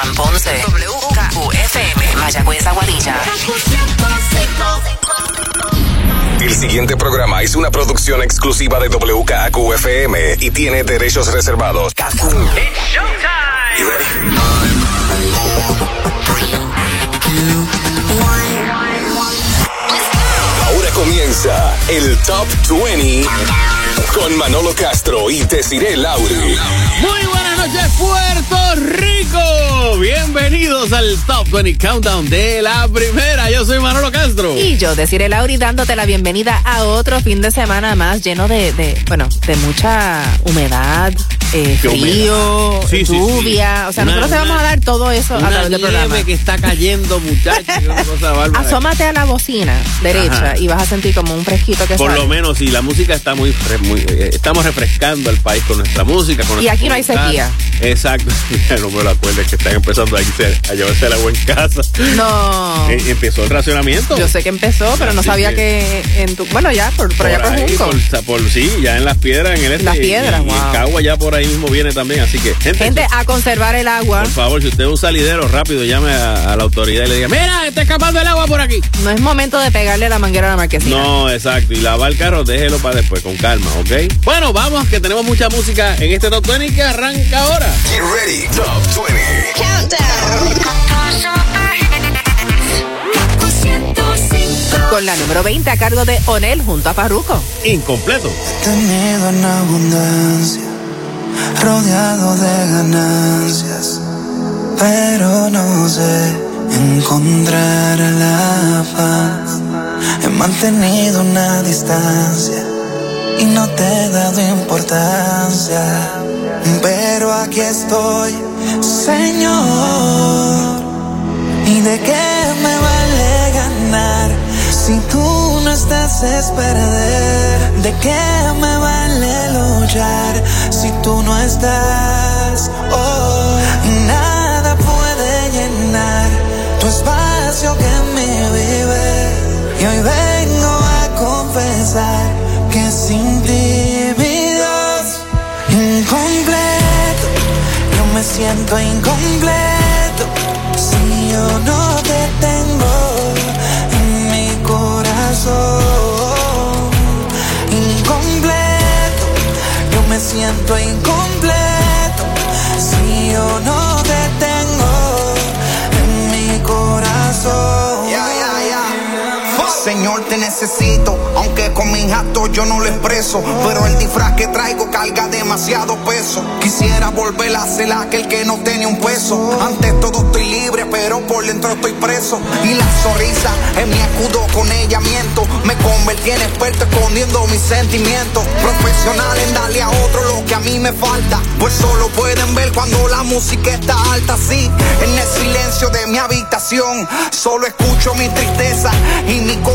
Juan Ponce. WKQFM. Mayagüez Aguadilla. El siguiente programa es una producción exclusiva de WKQFM y tiene derechos reservados. You ready? Ahora comienza el Top 20 con Manolo Castro y Desiree Lauri. Muy buenas noches, Puerto Rico. Bienvenidos al Top 20 Countdown de la primera. Yo soy Manolo Castro. Y yo, deciré Lauri, dándote la bienvenida a otro fin de semana más lleno de, de bueno, de mucha humedad, eh, frío. Sí, lluvia. sí. O sea, Una- nosotros te vamos a dar todo eso a Una través del programa. que está cayendo, muchachos. Asómate a la bocina derecha Ajá. y vas a sentir como un fresquito que Por sale. lo menos, sí, la música está muy, muy eh, estamos refrescando al país con nuestra música. Con Y aquí no hay sequía. Exacto. no me lo acuerdes que están empezando a, a llevarse el agua en casa. No. Eh, empezó el racionamiento. Yo sé que empezó, pero no sabía que- que en tu. Bueno, ya, por, por allá por Junco. por, por- sí, ya en las piedras, en el este. Las piedras, y, y en. Cagua ya por ahí mismo viene también. Así que, gente, Gente, a conservar el agua. por favor, si usted es un salidero, rápido llame a, a la autoridad y le diga, mira, está escapando el agua por aquí. No es momento de pegarle la manguera a la marquesina. No, exacto. Y lavar el carro, déjelo para después, con calma, ¿ok? Bueno, vamos, que tenemos mucha música en este Top 20 que arranca ahora. Get ready, Top 20. Con la número 20 a cargo de Onel junto a Parruco. Incompleto. Tenido en abundancia, rodeado de ganancias, pero no sé encontrar la paz. He mantenido una distancia y no te he dado importancia, pero aquí estoy, Señor. ¿Y de qué me vale ganar si tú no estás es perder? ¿De qué me vale luchar si tú no estás? Oh, nada puede llenar tu espacio que me vive. Y hoy vengo a confesar me siento incompleto. Si yo no te tengo en mi corazón, incompleto, yo me siento incompleto. Si yo no te tengo en mi corazón. Señor, te necesito, aunque con mis actos yo no lo expreso. Pero el disfraz que traigo carga demasiado peso. Quisiera volver a ser aquel que no tenía un peso. Ante todo estoy libre, pero por dentro estoy preso. Y la sonrisa es mi escudo, con ella miento. Me convertí en experto escondiendo mis sentimientos. Profesional en darle a otro lo que a mí me falta. Pues solo pueden ver cuando la música está alta, sí. En el silencio de mi habitación, solo escucho mi tristeza y mi corazón.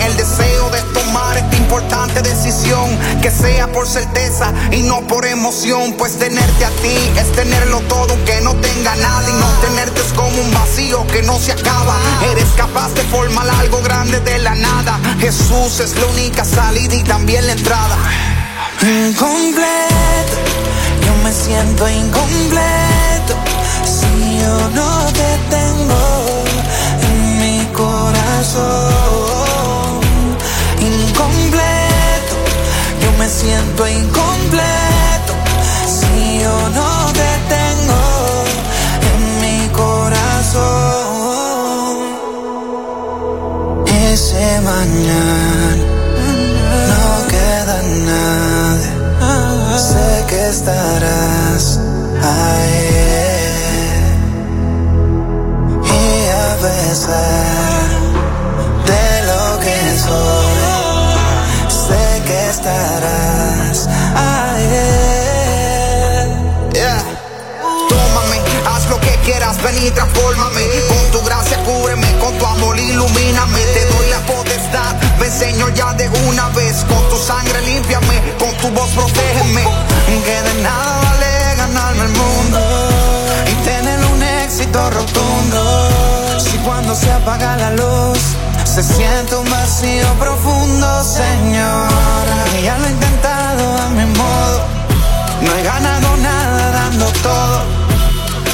El deseo de tomar esta importante decisión, que sea por certeza y no por emoción. Pues tenerte a ti es tenerlo todo, que no tenga nada. Y no tenerte es como un vacío que no se acaba. Eres capaz de formar algo grande de la nada. Jesús es la única salida y también la entrada. Incompleto, yo me siento incompleto si yo no te tengo en mi corazón. Me siento incompleto si yo no te tengo en mi corazón. Ese mañana no queda nadie. Sé que estarás ahí. Y a pesar ven y transfórmame. Con tu gracia cúbreme, con tu amor ilumíname. Te doy la potestad, ven Señor ya de una vez. Con tu sangre límpiame, con tu voz protégeme. Que de nada vale ganarme el mundo y tener un éxito rotundo. Si cuando se apaga la luz se siente un vacío profundo, Señor. Y ya lo he intentado a mi modo, no he ganado nada dando todo.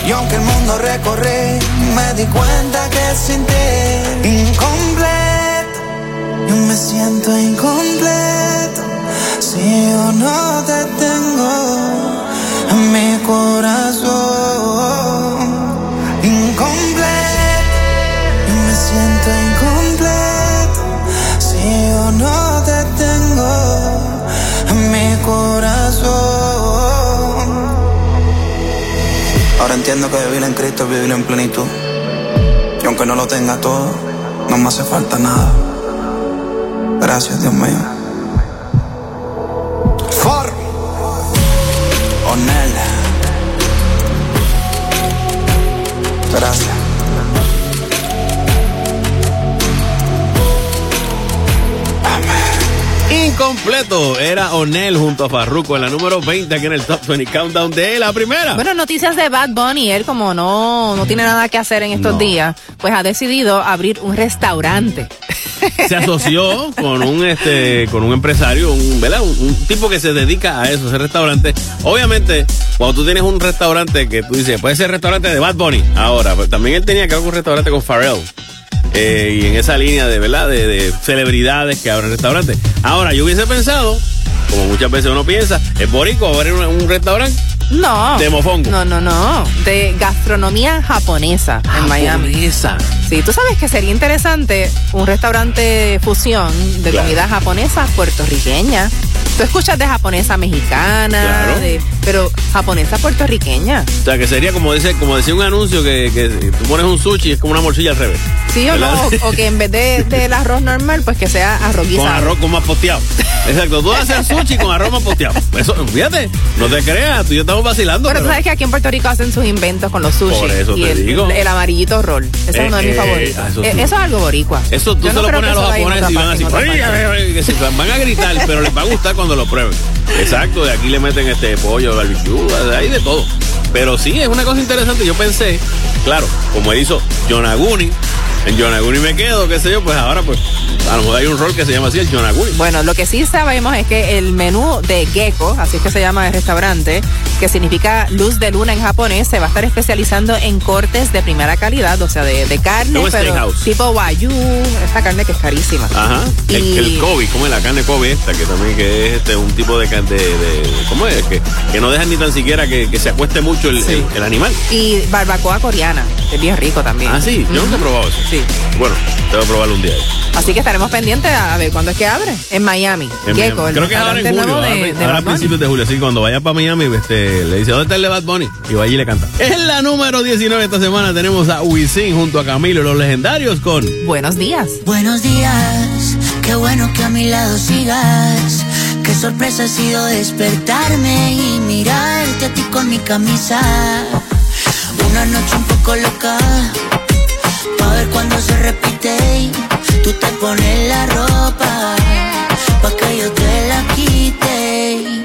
Y aunque el mundo recorrí, me di cuenta que sin ti incompleto, yo me siento incompleto. Si yo no te tengo en mi corazón, entiendo que vivir en Cristo es vivir en plenitud. Y aunque no lo tenga todo, no me hace falta nada. Gracias, Dios mío. For Onel. Gracias. Incompleto era Onel junto a Farruko en la número 20 aquí en el Top 20 Countdown de la primera. Bueno, noticias de Bad Bunny. Él, como no, no tiene nada que hacer en estos No. días, pues ha decidido abrir un restaurante. se asoció con un este con un empresario, un, ¿verdad? Un, un tipo que se dedica a eso, ese restaurante. Obviamente, cuando tú tienes un restaurante que tú dices, puede ser restaurante de Bad Bunny. Ahora, pero también él tenía que haber un restaurante con Pharrell. Eh, y en esa línea de, ¿verdad? De, de celebridades que abren restaurantes. Ahora, yo hubiese pensado, como muchas veces uno piensa, es borico abrir un, un restaurante No. De mofongo. No, no, no. De gastronomía japonesa en Miami. Japonesa. Sí, tú sabes que sería interesante un restaurante fusión de Claro. comida japonesa puertorriqueña. Tú escuchas de japonesa mexicana, Claro. de- pero japonesa puertorriqueña. O sea, que sería como dice, como decía un anuncio que, que tú pones un sushi y es como una morcilla al revés. Sí o no, o, o que en vez de, del arroz normal, pues que sea arroz guisado. Con arroz con más posteado. Exacto, tú haces sushi con arroz más posteado. Eso, fíjate, no te creas, tú y yo estamos vacilando. Pero tú pero- sabes que aquí en Puerto Rico hacen sus inventos con los sushi. Por eso y te el, digo. el amarillito roll. Ese Eh, es uno de mis eh, favoritos. eso Eh. Eso es algo boricua. Eso tú Yo se no lo pones a los japoneses y van así, van a gritar, pero les va a gustar cuando lo prueben. Exacto, de aquí le meten este pollo, barbecue, hay de todo. Pero sí, es una cosa interesante. Yo pensé, claro, como hizo Yonaguni, en Yonaguni me quedo, qué sé yo, pues ahora pues a lo mejor hay un rol que se llama así, el Yonaguni. Bueno, lo que sí sabemos es que el menú de Gecko, así es que se llama el restaurante, que significa luz de luna en japonés, se va a estar especializando en cortes de primera calidad, o sea, de, de carne, pero steakhouse. tipo wagyu, esta carne que es carísima. Ajá. El, Y- el Kobe, como es la carne Kobe esta, que también que es este, un tipo de, de, de- ¿cómo es? Que, que no dejan ni tan siquiera que, que se acueste mucho el, Sí. el- el animal. Y barbacoa coreana, que es bien rico también. Ah, sí, yo nunca he probado eso. Sí. Bueno, tengo que probarlo un día. Así que estaremos pendientes a ver cuándo es que abre. En Miami. En Gecko, Miami. el Creo que es ahora en julio. Ahora, de- de ahora Bad a principios de julio. Así cuando vaya para Miami, este, le dice, ¿dónde está el de Bad Bunny? Y va allí y le canta. En la número 19 esta semana tenemos a Wisin junto a Camilo, los legendarios con... Buenos días. Buenos días, qué bueno que a mi lado sigas. Qué sorpresa ha sido despertarme y mirarte a ti con mi camisa. Una noche un poco loca, pa' ver cuando se repite. y Tú te pones la ropa, pa' que yo te la quite.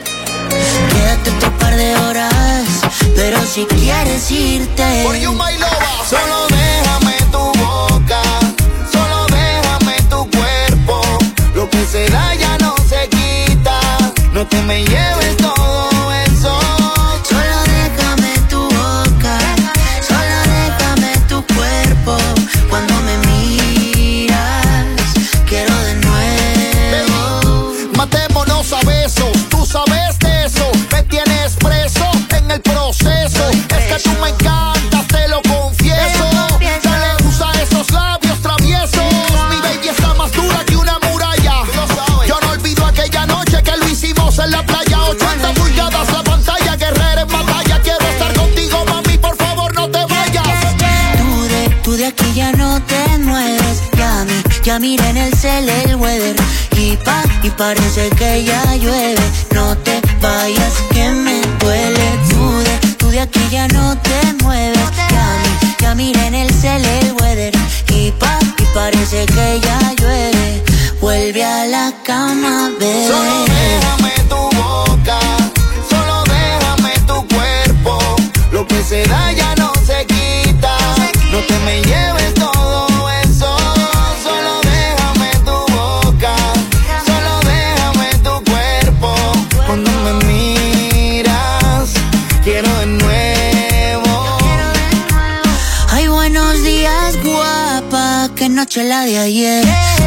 Quédate otro par de horas, pero si quieres irte. For you, my lover. Solo déjame tu boca, solo déjame tu cuerpo. Lo que se da ya no se quita. No te me lleves todo Ya mi, ya miré en el cel el weather. Y pa, y parece que ya llueve. No te vayas que me duele. Tú de, tú de aquí ya no te mueves. Ya ya miré en el cel el weather. Y pa, y parece que ya llueve. Vuelve a la cama, bebé. Solo déjame tu boca, solo déjame tu cuerpo. Lo que se da ya no se quita. No te me lleves noche la de ayer.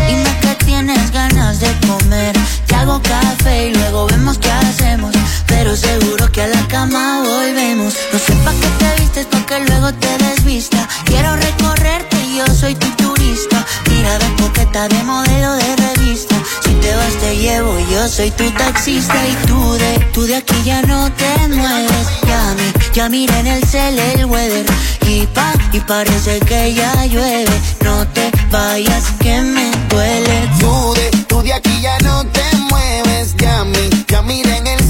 Dime que tienes ganas de comer. Te hago café y luego vemos qué hacemos. Pero seguro que a la cama volvemos. No sé pa' qué te vistes, pa' que luego te desvista. Quiero recorrerte y yo soy tu turista. Mira de coqueta de modelo de revista. Si te vas te llevo, yo soy tu taxista. Y tú de, tú de aquí ya no te mueves. Ya, mi, ya mira en el cel el weather. Y pa, y parece que ya llueve. No te vayas que me duele. Tú de, tú de aquí ya no te mueves. Ya, mi, ya mira en el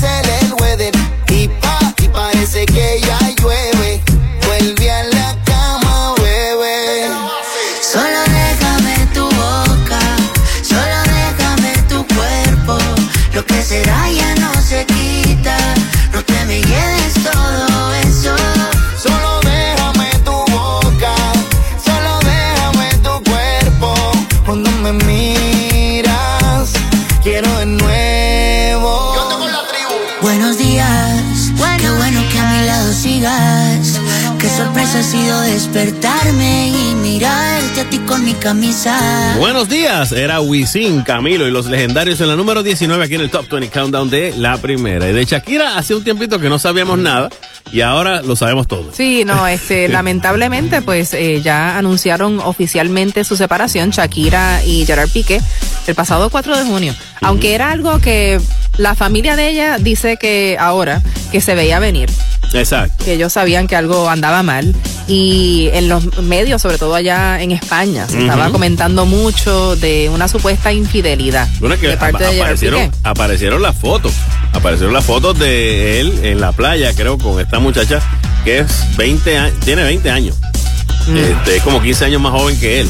camisa. Buenos días, era Wisin, Camilo y los legendarios en la número 19 aquí en el Top 20 Countdown de la primera. Y de Shakira hace un tiempito que no sabíamos nada y ahora lo sabemos todo. Sí, no, este, lamentablemente, pues eh, ya anunciaron oficialmente su separación, Shakira y Gerard Piqué, el pasado 4 de junio. Aunque era algo que la familia de ella dice que ahora, que se veía venir, Exacto. que ellos sabían que algo andaba mal. Y en los medios, sobre todo allá en España, se estaba comentando mucho de una supuesta infidelidad Bueno, que de parte de aparecieron, aparecieron las fotos. Aparecieron las fotos de él en la playa, creo, con esta muchacha que es 20 años, tiene 20 años. Mm. Este, es como 15 años más joven que él.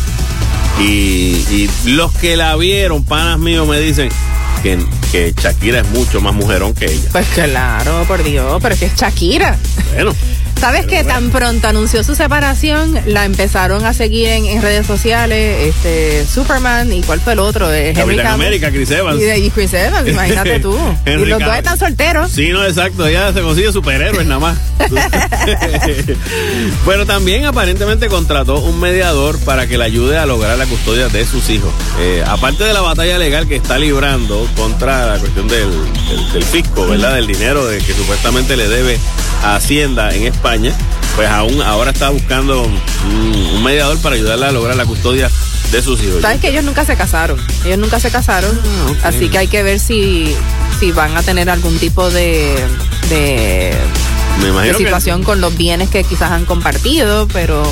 Y, y los que la vieron, panas míos, me dicen que, que Shakira es mucho más mujerón que ella. Pues claro, por Dios, pero es que es Shakira. Bueno, ¿Sabes que tan pronto anunció su separación, la empezaron a seguir en, en redes sociales, este Superman y cuál fue el otro, Eh, Henry. América, Chris Evans. Y, de- y Chris Evans, imagínate tú. y los dos están solteros. Sí, no, exacto. Ella se consigue superhéroes nada más. Pero también aparentemente contrató un mediador para que le ayude a lograr la custodia de sus hijos. Eh, aparte de la batalla legal que está librando contra la cuestión del, del- del fisco, ¿verdad? Del dinero de que supuestamente le debe a Hacienda en España, pues aún ahora está buscando un, un mediador para ayudarle a lograr la custodia de sus hijos. Sabes que ellos nunca se casaron. Ellos nunca se casaron. Ah. Así que hay que ver si, si van a tener algún tipo de, de, Me de imagino que situación con los bienes que quizás han compartido, pero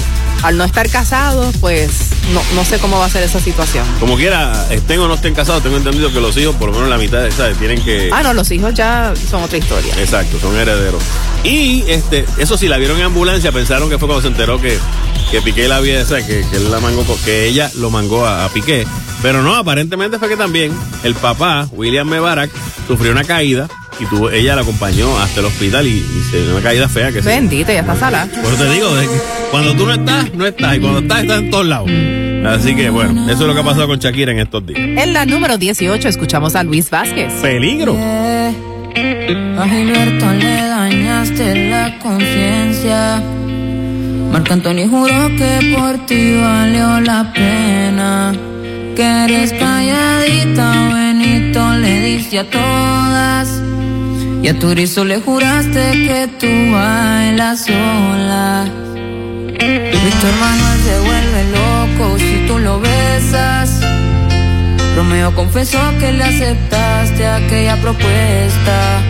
al no estar casados, pues no, no sé cómo va a ser esa situación. como quiera, estén o no estén casados, tengo entendido que los hijos, por lo menos la mitad, ¿sabes? Tienen que... Ah, no, los hijos ya son otra historia. Exacto, son herederos. Y este, eso sí, la vieron en ambulancia, pensaron que fue cuando se enteró que, que Piqué la había, o sea, que, que él la mangó, que ella lo mangó a, a Piqué. Pero no, aparentemente fue que también el papá, William Mebarak, sufrió una caída y tuvo, ella la acompañó hasta el hospital y, y se dio una caída fea que se. Bendita, ya está sala. Por eso te digo, cuando tú no estás, no estás, y cuando estás, estás en todos lados. Así que bueno, eso es lo que ha pasado con Shakira en estos días. En la número 18 escuchamos a Luis Vázquez. Peligro. A Gilberto le dañaste la conciencia. Marc Anthony juró que por ti valió la pena. Que eres calladita, Benito le dice a todas. Y a tu rizo le juraste que tú bailas sola. Víctor Manuel se vuelve loco si tú lo besas. Romeo confesó que le aceptaste aquella propuesta.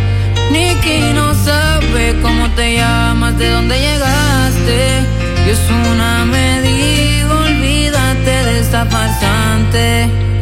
Nicky no sabe cómo te llamas, de dónde llegaste. Y es una me dijo, olvídate de esta farsante.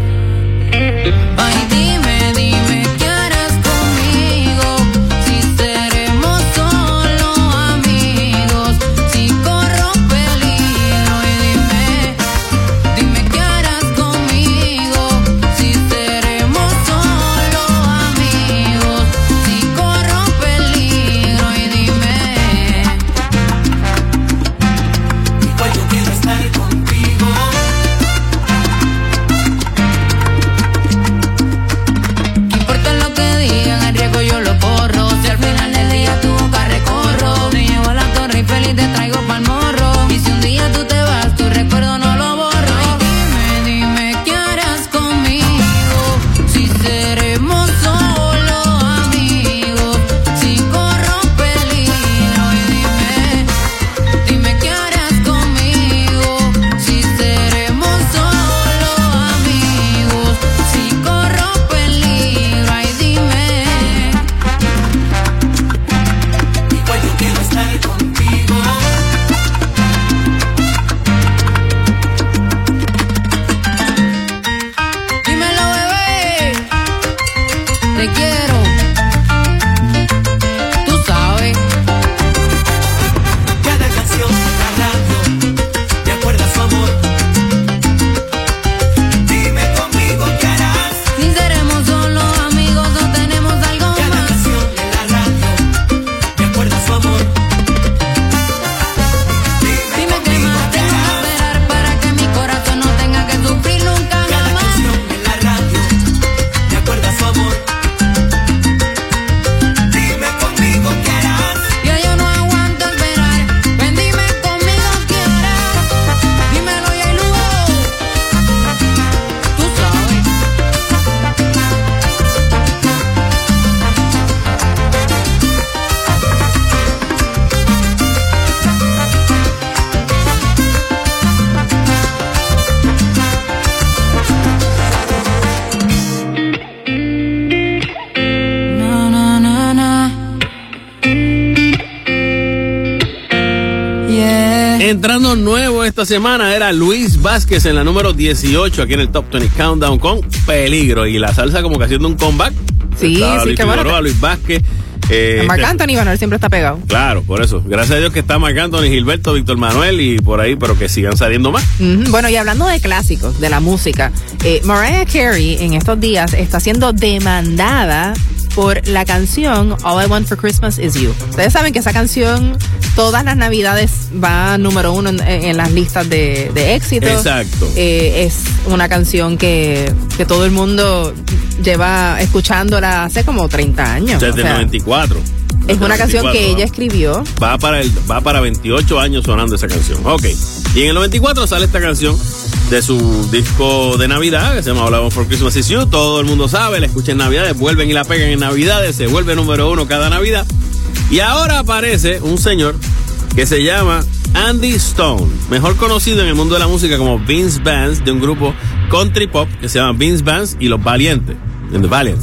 Esta semana era Luis Vázquez en la número 18 aquí en el Top 20 Countdown con Peligro y la salsa como que haciendo un comeback. Sí, Estaba sí, Luis qué bueno Figueroa, Luis Vázquez. eh, Marc este- Anthony, él siempre está pegado. Claro, por eso. Gracias a Dios que está Marc Anthony, Gilberto, Víctor Manuel y por ahí, pero que sigan saliendo más. Bueno, y hablando de clásicos, de la música, eh, Mariah Carey en estos días está siendo demandada por la canción All I Want for Christmas Is You. Ustedes saben que esa canción todas las navidades va número uno en, en las listas de, de éxito. Exacto. Eh, es una canción que, que todo el mundo lleva escuchándola hace como 30 años. Desde O sea, el 94. es una canción 94, que ¿no? ella escribió. Va para, el, va para 28 años sonando esa canción. Ok. Y en el 94 sale esta canción de su disco de Navidad, que se llama Want for Christmas Is You. Todo el mundo sabe, la escucha en Navidades, vuelven y la pegan en Navidades, se vuelve número uno cada Navidad. Y ahora aparece un señor que se llama Andy Stone, mejor conocido en el mundo de la música como Vince Vance, de un grupo country pop que se llama Vince Vance y Los Valientes.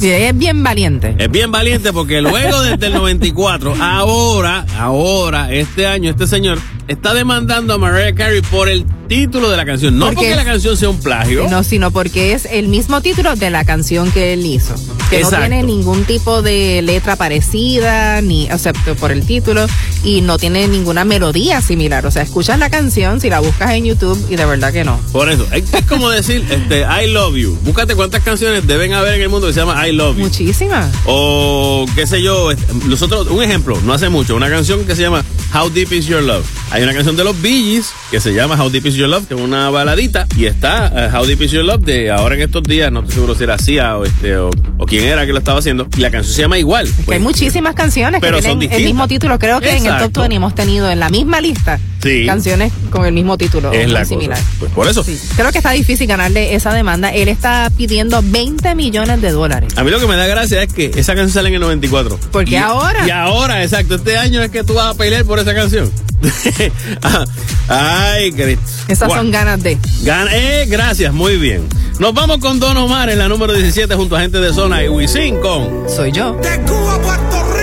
Ella es bien valiente. Es bien valiente porque luego desde el 94, ahora, ahora, este año, este señor está demandando a Mariah Carey por el título de la canción. No Porque la canción sea un plagio. No, sino porque es el mismo título de la canción que él hizo. Que Exacto. no tiene ningún tipo de letra parecida, ni excepto por el título, y no tiene ninguna melodía similar. O sea, escuchas la canción si la buscas en YouTube y de verdad que no. Por eso, es, es como decir, este, I love you. Búscate cuántas canciones deben haber en el mundo que se llama I love you. Muchísimas. O qué sé yo, este, nosotros, un ejemplo, no hace mucho, una canción que se llama How Deep Is Your Love. Hay una canción de los Bee Gees que se llama How Deep Is Your Love, que es una baladita, y está eh, How Deep Is Your Love de ahora en estos días, no estoy seguro si era Sia o, este, o, o quién era que lo estaba haciendo, y la canción se llama igual. Que hay Pues, muchísimas canciones pero que son tienen el mismo título. Creo que en el. Top 20 hemos tenido en la misma lista Sí. canciones con el mismo título. es o la similar. cosa. Pues por eso. Sí. Creo que está difícil ganarle esa demanda. Él está pidiendo 20 millones de dólares. A mí lo que me da gracia es que esa canción sale en el 94. ¿Por qué Y- ahora? Y ahora, exacto. Este año es que tú vas a pelear por esa canción. Ay, Cristo. Esas son ganas de. Gan- eh, gracias, muy bien. Nos vamos con Don Omar en la número 17 junto a gente de zona y Wisin con. Soy yo. De Cuba Puerto Rico.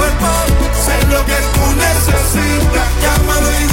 Cuerpo. Sé lo que tú necesitas. Llámalo y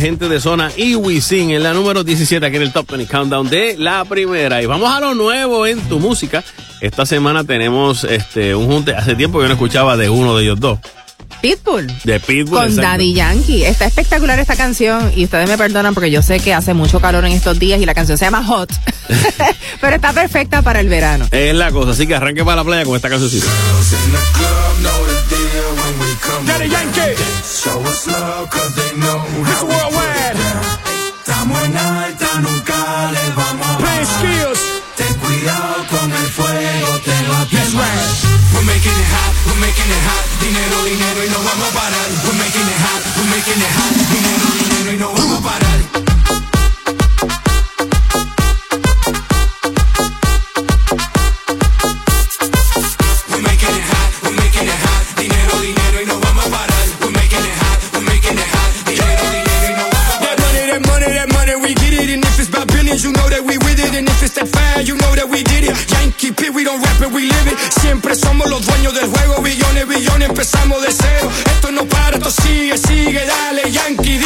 Gente de zona y Wisin en la número 17 aquí en el Top 20 Countdown de la primera. Y vamos a lo nuevo en tu música. Esta semana tenemos este un junte. Hace tiempo que yo no escuchaba de uno de ellos dos. Pitbull. De Pitbull. Con exacto. Daddy Yankee. Está espectacular esta canción y ustedes me perdonan porque yo sé que hace mucho calor en estos días y la canción se llama Hot. Pero está perfecta para el verano. Es la cosa, así que arranque para la playa con esta cancioncita. Daddy Yankee. Mr. Worldwide. Estamos en alta, nunca le vamos a skills. Ten cuidado con el fuego, te va a quemar. We're making it hot, we're making it hot. Dinero, dinero y no vamos a parar. We're making it hot, we're making it hot. Dinero, dinero Siempre somos los dueños del juego. Billones, billones, empezamos de cero. Esto no para, esto sigue, sigue. Dale, Yankee,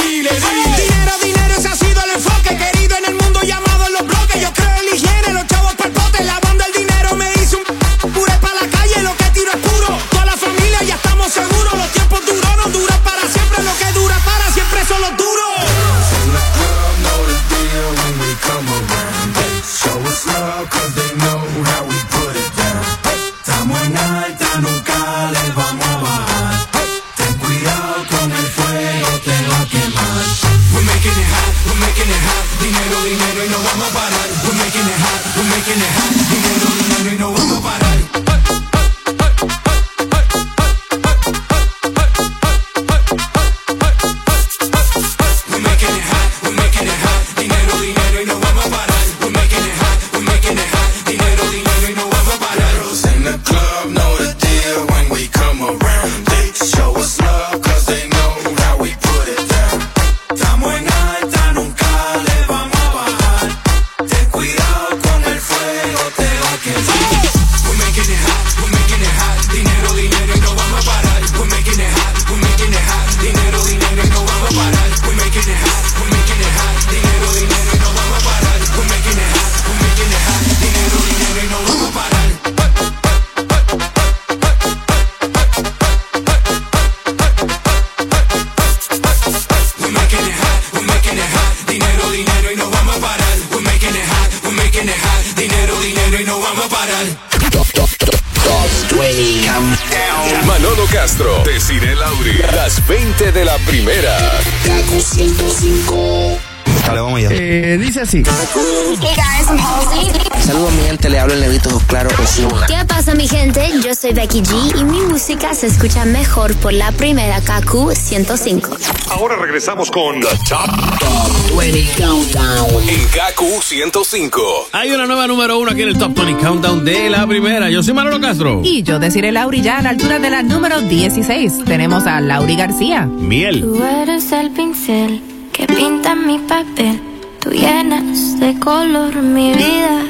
Becky G y mi música se escucha mejor por la primera KQ 105. Ahora regresamos con The Top, 20 Countdown. en KQ 105. Hay una nueva número uno aquí en el Top 20 Countdown de la primera. Yo soy Manolo Castro. Y yo deciré Lauri ya a la altura de la número 16. Tenemos a Lauri García. Miel. Tú eres el pincel que pinta mi papel. Tú llenas de color mi vida.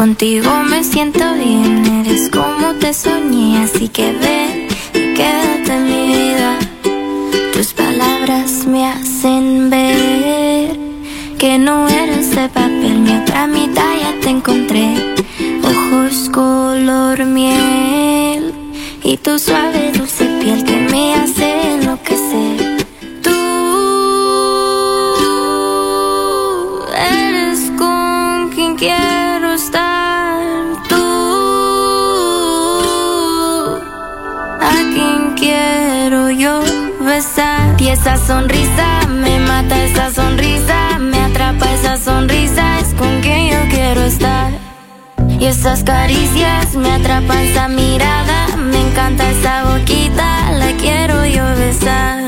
Contigo me siento bien, eres como te soñé, así que ven y quédate en mi vida. Tus palabras me hacen ver que no eres de papel, mi otra ya te encontré. Ojos color miel y tu suave esa sonrisa me mata, esa sonrisa me atrapa, esa sonrisa es con quien yo quiero estar. Y esas caricias me atrapan, esa mirada me encanta, esa boquita la quiero yo besar.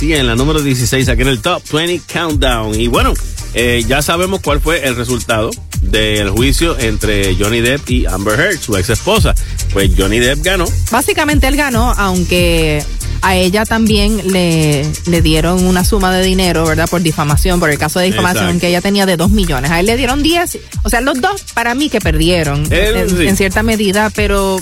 García en la número 16 aquí en el Top 20 Countdown. Y bueno, eh, ya sabemos cuál fue el resultado del juicio entre Johnny Depp y Amber Heard, su ex esposa. Pues Johnny Depp ganó. Básicamente él ganó, aunque a ella también le, le dieron una suma de dinero, ¿verdad? Por difamación, por el caso de difamación Exacto. que ella tenía de dos millones. A él le dieron 10, o sea, los dos para mí que perdieron Él, en, sí. en cierta medida, pero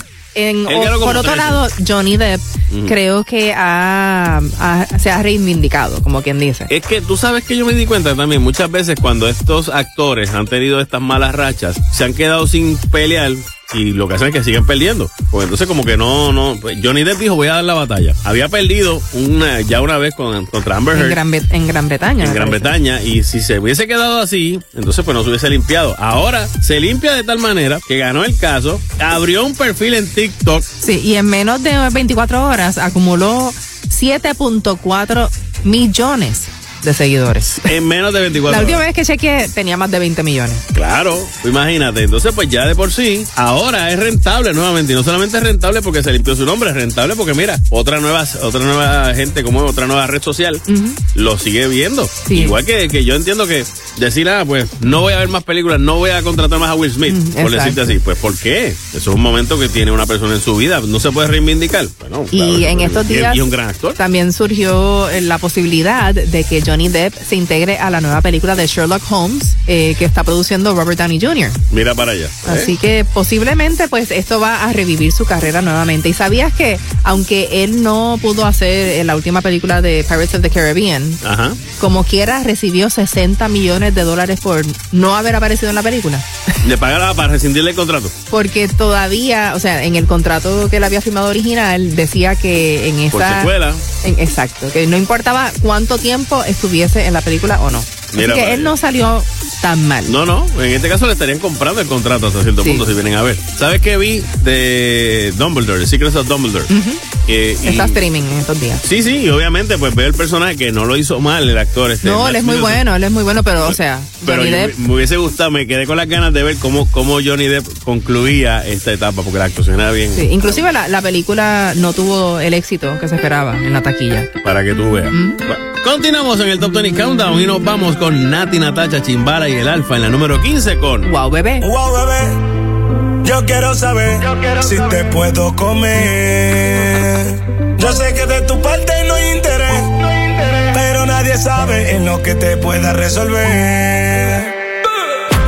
en, o- por otro 13. lado, Johnny Depp creo que ha, ha- se ha reivindicado, como quien dice. Es que tú sabes que yo me di cuenta también, muchas veces cuando estos actores han tenido estas malas rachas, se han quedado sin pelear y lo que hacen es que siguen perdiendo. Pues entonces como que no, no, pues Johnny Depp dijo voy a dar la batalla. Había perdido una, ya una vez con, contra Amber En Heard. Gran, Bre- en Gran Bretaña. en Gran parece. Bretaña y si se hubiese quedado así, entonces pues no se hubiese limpiado. Ahora se limpia de tal manera que ganó el caso, abrió un perfil en TikTok. Sí, y en menos de 24 horas acumuló 7.4 millones de seguidores. En menos de 24 La última horas. vez que chequeé tenía más de 20 millones. Claro, imagínate. Entonces, pues ya de por sí, ahora es rentable nuevamente. Y no solamente es rentable porque se limpió su nombre, es rentable porque, mira, otra nueva, otra nueva gente, como otra nueva red social, lo sigue viendo. Igual que, que yo entiendo que decir, ah, pues no voy a ver más películas, no voy a contratar más a Will Smith, por decirte así. Pues, ¿por qué? Eso es un momento que tiene una persona en su vida. No se puede reivindicar. Bueno, Y claro, en estos días Y un gran actor. también surgió eh, la posibilidad de que Johnny Depp se integre a la nueva película de Sherlock Holmes eh, que está produciendo Robert Downey Jr. Mira para allá. ¿eh? Así que posiblemente pues esto va a revivir su carrera nuevamente. Y sabías que aunque él no pudo hacer eh, la última película de Pirates of the Caribbean, Ajá. como quiera recibió 60 millones de dólares por no haber aparecido en la película. Le pagaba para rescindirle el contrato. Porque todavía, o sea, en el contrato que él había firmado original decía que en Por esa... secuela. en- exacto, que no importaba cuánto tiempo estuviese en la película o no. Mira Así que para él no salió tan mal. No, no, en este caso le estarían comprando el contrato hasta cierto punto si vienen a ver. ¿Sabes qué vi de Dumbledore, The Secrets of Dumbledore? Eh, y- Está streaming en estos días. Sí, sí, y obviamente pues veo el personaje que no lo hizo mal el actor. Este, No, él es muy bueno, él es muy bueno, pero o sea, Pero Johnny Depp, me, hubiese gustado, me quedé con las ganas de ver cómo, cómo Johnny Depp concluía esta etapa, porque la actuación era bien. sí, inclusive la, la película no tuvo el éxito que se esperaba en la taquilla. Para que tú veas. Continuamos en el Top 20 Countdown y nos vamos con Nati, Natacha, Chimbala y el Alfa en la número 15 con Wow, bebé. Wow, bebé, yo quiero saber si te puedo comer. Yo sé que de tu parte no hay interés, pero nadie sabe en lo que te pueda resolver.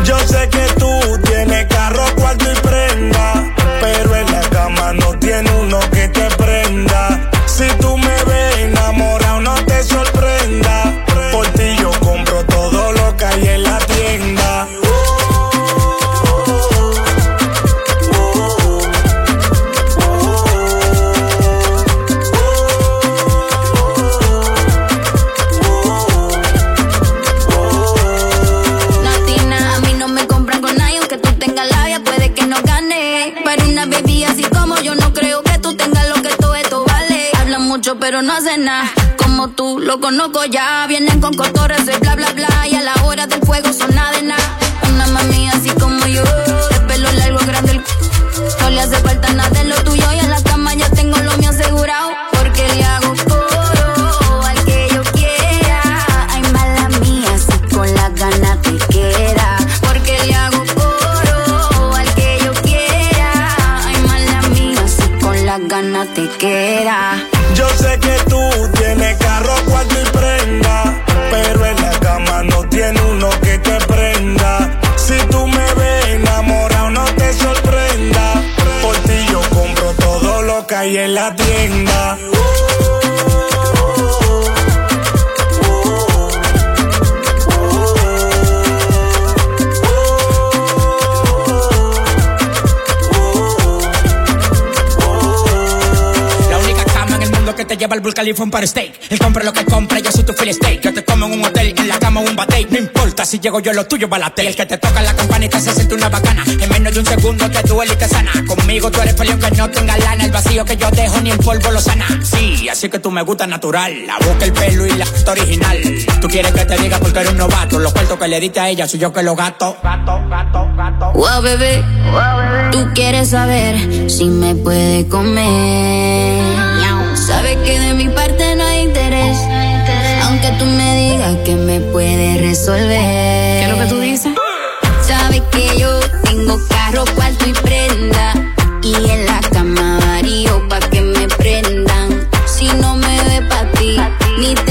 Yo sé que tú tienes carro, cuarto y prenda, pero en la cama no tiene uno que te prenda. Si tú me no sorprenda. Por ti yo compro todo lo que hay en la tienda. Latina, a mí no me compran con nadie, aunque tú tengas labia, puede que no gane. Pero una baby así como yo no creo que tú tengas lo que todo esto vale. Hablan mucho pero no hacen nada. Tú, lo conozco ya. Vienen con cotorras de bla bla bla. Y a la hora del fuego son nada de nada. La en el Burj para steak. Él compra lo que compra, yo soy tu fill steak. Yo te como en un hotel, en la cama o un bate. No importa si llego yo, lo tuyo balate. El que te toca la campanita se siente una bacana. En menos de un segundo te duele y te sana. Conmigo tú eres peleón que no tenga lana. El vacío que yo dejo ni el polvo lo sana. Sí, así que tú me gusta natural. La boca, el pelo y la original. Tú quieres que te diga porque eres un novato. Los cuartos que le diste a ella soy yo que lo gato. Gato, gato, gato. Wow, bebé, tú quieres saber si me puede comer. Sabes que de mi parte no hay interés. Aunque tú me digas que me puedes resolver. ¿Qué es lo que tú dices? Sabes que yo tengo carro, cuarto y prenda. Y en la cama varío pa' que me prendan. Si no me ve pa' ti, ni te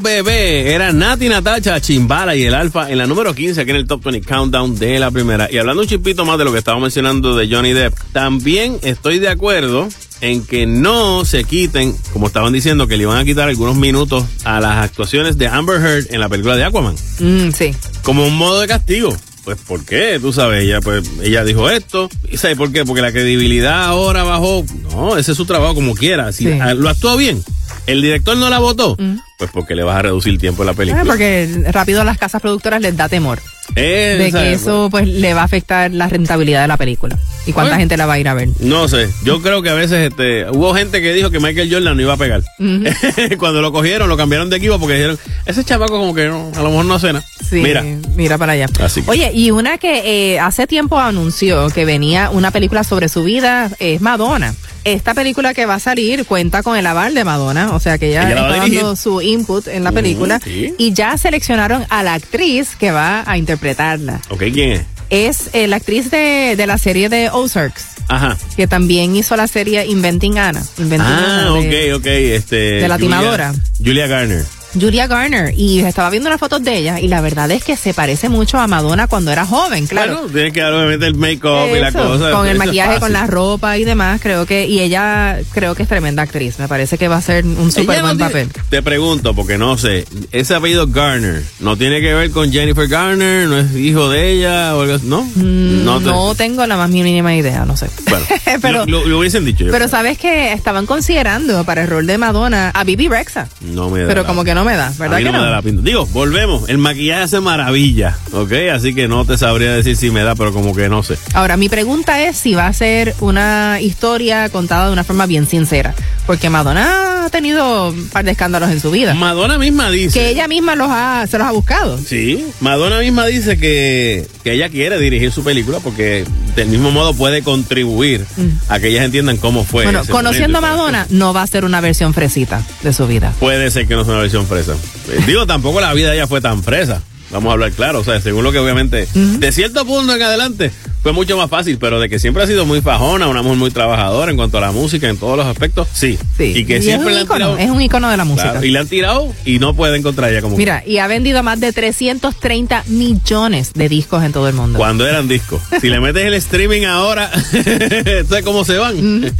bebé. Era Nati Natacha, Chimbala y el Alfa en la número 15 aquí en el Top 20 Countdown de la primera. Y hablando un chipito más de lo que estaba mencionando de Johnny Depp, también estoy de acuerdo en que no se quiten, como estaban diciendo, que le iban a quitar algunos minutos a las actuaciones de Amber Heard en la película de Aquaman. Mm, sí. Como un modo de castigo. Pues, ¿por qué? Tú sabes, ella, pues, ella dijo esto. ¿Y sabes por qué? Porque la credibilidad ahora bajó. No, ese es su trabajo como quiera. Si Sí. lo actuó bien, el director no la votó, pues porque le vas a reducir el tiempo de la película. Ah, porque rápido a las casas productoras les da temor Eh, de que eso pues le va a afectar la rentabilidad de la película y cuánta Bueno. gente la va a ir a ver. No sé, yo creo que a veces este, hubo gente que dijo que Michael Jordan no iba a pegar. Cuando lo cogieron, lo cambiaron de equipo porque dijeron, ese chamaco como que no, a lo mejor no cena. Sí, Mira, mira para allá. Así que- Oye, y una que eh, hace tiempo anunció que venía una película sobre su vida es Madonna. Esta película que va a salir cuenta con el aval de Madonna, o sea que ella, está dando su input en la película sí. y ya seleccionaron a la actriz que va a interpretarla. ok, ¿quién es? Es eh, la actriz de, de la serie de Ozarks, Ajá. que también hizo la serie Inventing Anna. Inventing Ah, Anna de- ok, ok, este. de la Julia- timadora. Julia Garner. Julia Garner y estaba viendo unas fotos de ella y la verdad es que se parece mucho a Madonna cuando era joven, claro. Bueno, tiene que dar obviamente el make-up y la cosa. con el maquillaje, con la ropa y demás, creo que, y ella creo que es tremenda actriz, me parece que va a ser un súper no buen tiene- papel. Te pregunto, porque no sé, ese apellido Garner, ¿no tiene que ver con Jennifer Garner? ¿No es hijo de ella? O algo? ¿No? No, te- tengo la más mínima idea, no sé. Bueno, pero- lo, hubiesen dicho. yo Pero creo. sabes que estaban considerando para el rol de Madonna a Bibi Rexa, no me da pero la- como que no me da, ¿verdad a mí que no, me da la pinta. Digo, volvemos. El maquillaje hace maravilla, ¿ok? Así que no te sabría decir si me da, pero como que no sé. Ahora, mi pregunta es si va a ser una historia contada de una forma bien sincera, porque Madonna ha tenido un par de escándalos en su vida. Madonna misma dice. Que ella misma los ha, se los ha buscado. Sí, Madonna misma dice que, que ella quiere dirigir su película porque del mismo modo puede contribuir a que ellas entiendan cómo fue. bueno, conociendo a. Madonna, no va a ser una versión fresita de su vida. Puede ser que no sea una versión fresa. Digo, tampoco la vida de ella fue tan fresa. Vamos a hablar claro, o sea, según lo que obviamente, de cierto punto en adelante, fue mucho más fácil, pero de que siempre ha sido muy fajona, una mujer muy trabajadora en cuanto a la música, en todos los aspectos, sí. Y que Y es siempre le han tirado. es un icono de la música. Claro, y le han tirado y no puede encontrar ella como Mira, y ha vendido más de 330 millones de discos en todo el mundo. cuando eran discos. Si le metes el streaming ahora, ¿sabes cómo se van?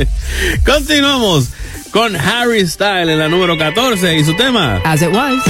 Continuamos con Harry Style en la número 14 y su tema. As it was.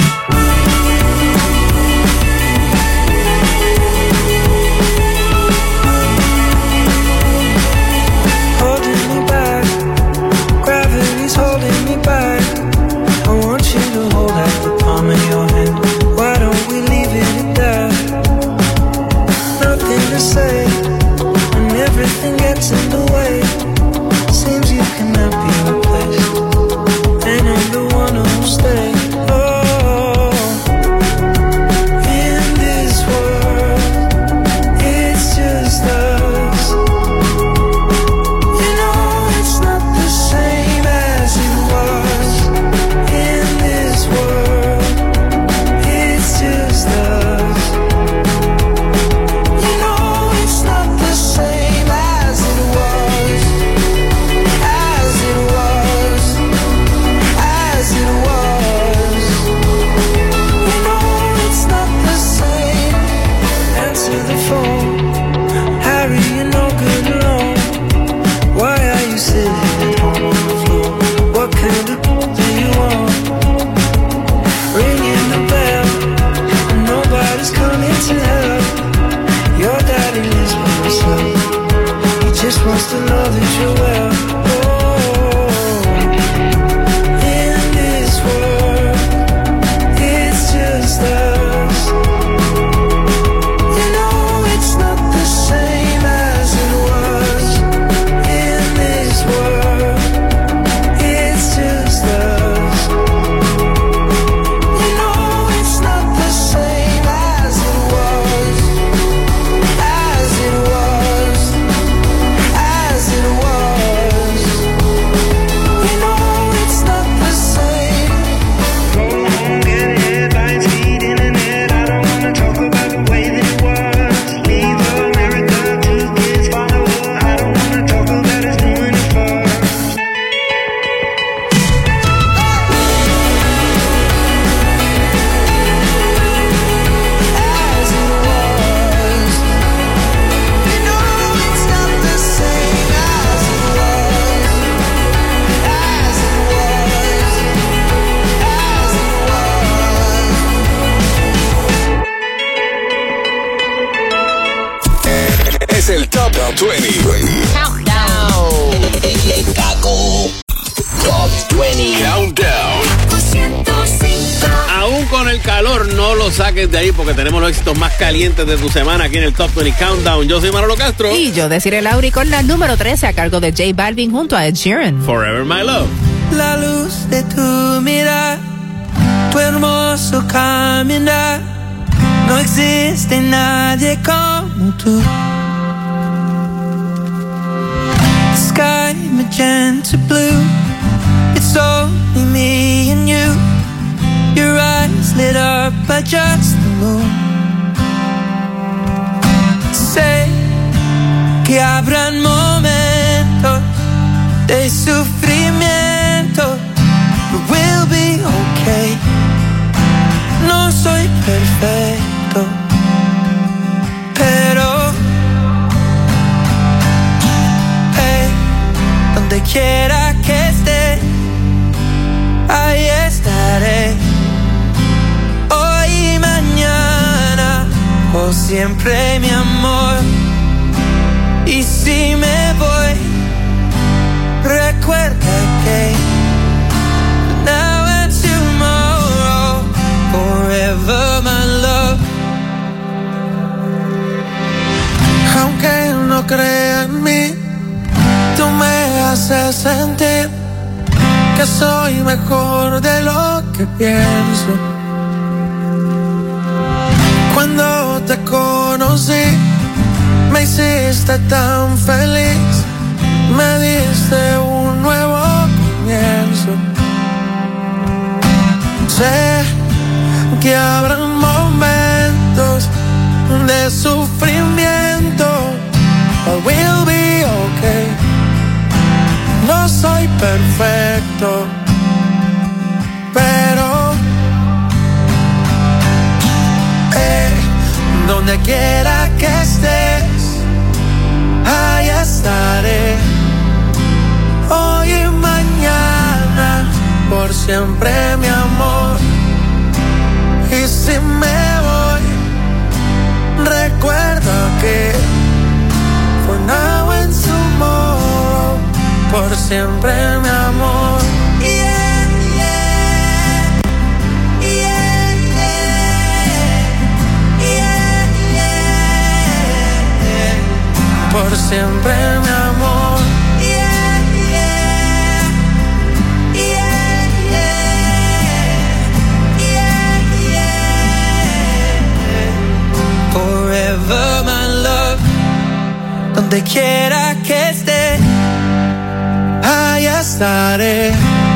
Calientes de tu semana aquí en el Top 20 Countdown. Yo soy Manolo Castro. Y yo deciré Lauri con la número 13 a cargo de J Balvin junto a Ed Sheeran. Forever My Love. La luz de tu mirar, tu hermoso caminar, no existe nadie como tú. Sky magenta blue, it's only me and you. Your eyes lit up by just the moon. Que habrán momentos de sufrimiento, but we'll be okay. No soy perfecto, pero hey, donde quiera que esté, ahí estaré. Hoy y mañana, o siempre mi amor. Si me voy, recuerda que now and tomorrow, forever my love. Aunque no crea en mí, tú me haces sentir que soy mejor de lo que pienso. Cuando te conocí, me hiciste tan feliz, me diste un nuevo comienzo. Sé que habrán momentos de sufrimiento, but we'll be okay. No soy perfecto, pero eh, donde quiera siempre mi amor. Y si me voy, recuerda que for now and tomorrow, por siempre mi amor. Por siempre mi amor. Donde quiera que esté, ahí estaré.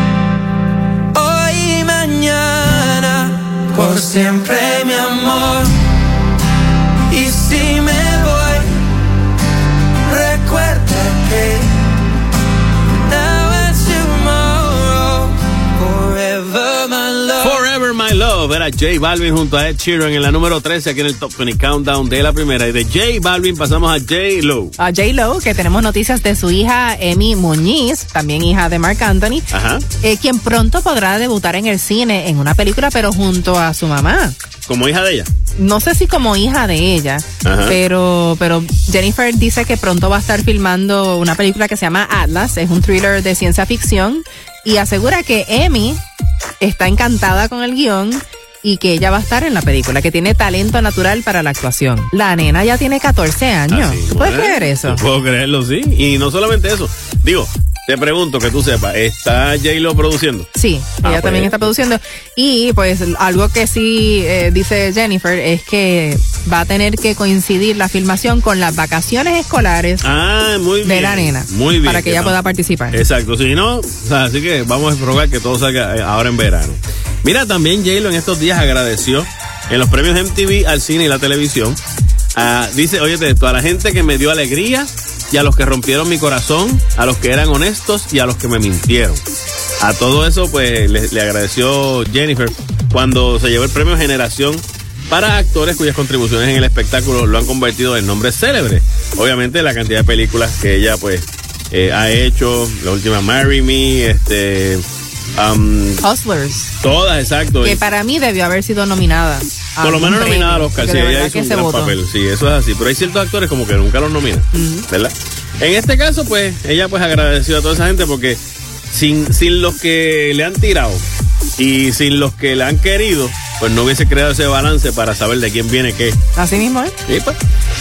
Love era J Balvin junto a Ed Sheeran en la número 13 aquí en el Top 20 Countdown de la primera. Y de J Balvin pasamos a J Lo. A J Lo, que tenemos noticias de su hija Emi Muñiz, también hija de Mark Anthony, Ajá. eh, quien pronto podrá debutar en el cine en una película, pero junto a su mamá. Como hija de ella. No sé si como hija de ella, Ajá. pero, pero Jennifer dice que pronto va a estar filmando una película que se llama Atlas, es un thriller de ciencia ficción, y asegura que Emi está encantada con el guion y que ella va a estar en la película, que tiene talento natural para la actuación. La nena ya tiene 14 años. Así, ¿Tú puedes bueno, creer eso? Puedo creerlo, sí. Y no solamente eso. Digo, te pregunto que tú sepas, ¿está J Lo produciendo? Sí, Ah, ella pues. también está produciendo. Y pues algo que sí eh, dice Jennifer es que va a tener que coincidir la filmación con las vacaciones escolares Ah, muy bien. de la nena. Muy bien. Para que ella no. pueda participar. Exacto, si no, o sea, así que vamos a probar que todo salga eh, ahora en verano. Mira, también J-Lo en estos días agradeció en los premios MTV al cine y la televisión. Ah, dice, oye, esto, a la gente que me dio alegría y a los que rompieron mi corazón, a los que eran honestos y a los que me mintieron. A todo eso, pues, le, agradeció Jennifer cuando se llevó el premio Generación para actores cuyas contribuciones en el espectáculo lo han convertido en nombres célebres. Obviamente la cantidad de películas que ella pues eh, ha hecho, la última Marry Me, este, um, Hustlers. todas, exacto. Que para mí debió haber sido nominada. Por lo menos nominada al Oscar, sí, ella hizo un se gran votó. papel, sí, eso es así. Pero hay ciertos actores como que nunca los nominan, ¿verdad? En este caso, pues, ella pues agradeció a toda esa gente porque sin, sin los que le han tirado y sin los que le han querido, pues no hubiese creado ese balance para saber de quién viene qué. Así mismo, ¿eh? Y pues,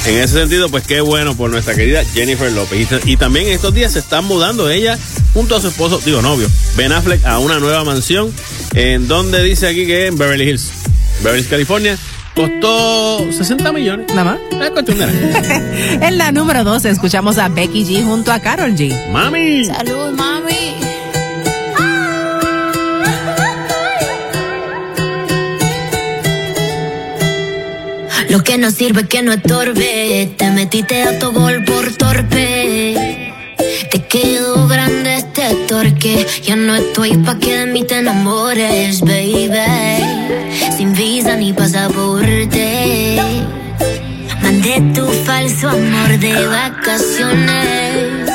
en ese sentido, pues qué bueno por nuestra querida Jennifer López. Y, y también estos días se están mudando ella junto a su esposo, digo novio, Ben Affleck, a una nueva mansión en donde dice aquí que en Beverly Hills, Beverly Hills, California. Costó 60 millones. Nada más. Es cuestión de nada. En la número 12 escuchamos a Becky G junto a Carol G. Mami. Salud, mami. Lo que no sirve que no estorbe. Te metiste a tu gol por torpe. Te grande torque. Ya no estoy pa' que de mí te enamores, baby. Sin visa ni pasaporte. Mandé tu falso amor de vacaciones.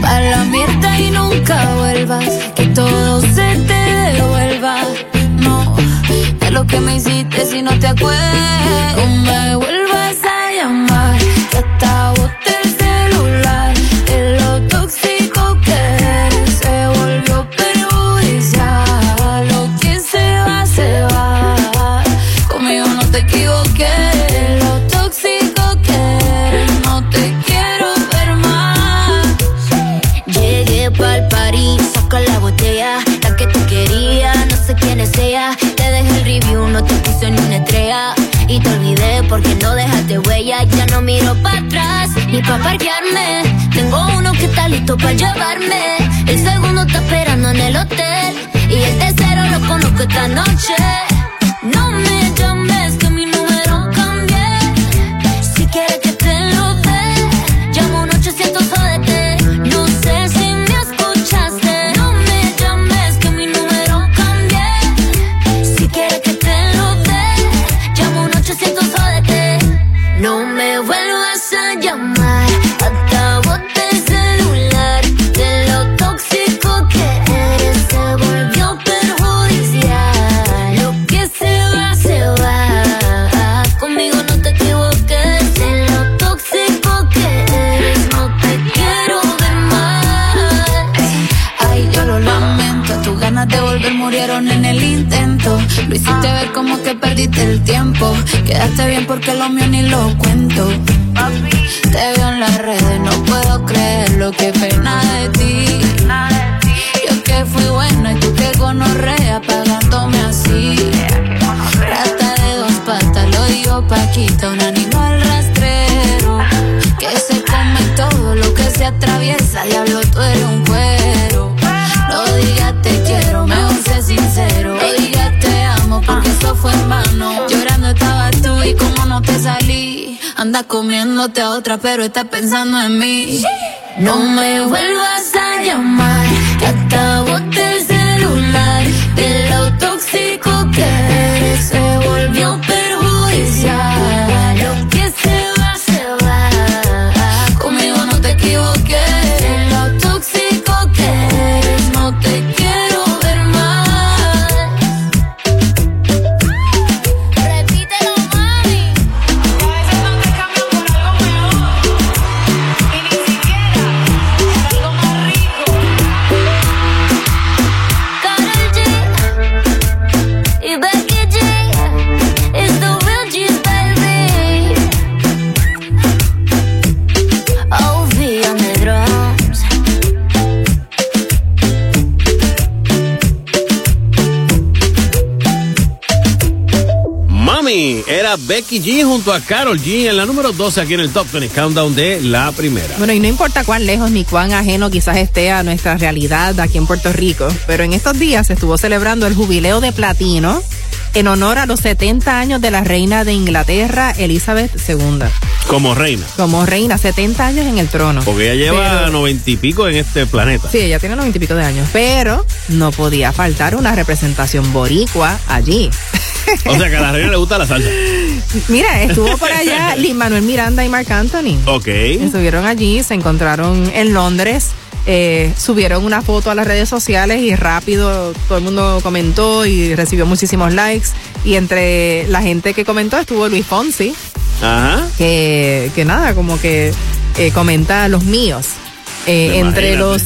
Pa' la mierda y nunca vuelvas. Que todo se te devuelva. No, de lo que me hiciste si no te acuerdas. Ni pa' parquearme. Tengo uno que está listo para llevarme. El segundo está esperando en el hotel. Y el tercero lo conozco esta noche. Que perdiste el tiempo. Quedaste bien porque lo mío ni lo cuento. Te veo en las redes, no puedo creerlo. Qué pena de ti. Yo que fui buena y tú que gonorrea pagándome así. Rata de dos patas, lo digo Paquita, un animal rastrero. Que se come todo lo que se atraviesa. Diablo, tú eres un cuero. Fue en vano. Llorando estabas tú y como no te salí. Andas comiéndote a otra, pero estás pensando en mí. No me vuelvas a llamar, que boté el celular. De lo tóxico Becky G junto a Carol G en la número 12 aquí en el Top 20 Countdown de la primera. Bueno, y no importa cuán lejos ni cuán ajeno quizás esté a nuestra realidad aquí en Puerto Rico, pero en estos días se estuvo celebrando el jubileo de platino en honor a los 70 años de la reina de Inglaterra, Elizabeth II. Como reina. Como reina, 70 años en el trono. Porque ella lleva 90 y pico en este planeta. Sí, ella tiene 90 y pico de años, pero no podía faltar una representación boricua allí. O sea que a la reina le gusta la salsa. Mira, estuvo por allá Lin Manuel Miranda y Marc Anthony. Ok. Estuvieron allí, se encontraron en Londres, eh, subieron una foto a las redes sociales y rápido todo el mundo comentó y recibió muchísimos likes. Y entre la gente que comentó estuvo Luis Fonsi, Ajá. que, que nada, como que eh, comenta los míos. Eh, entre los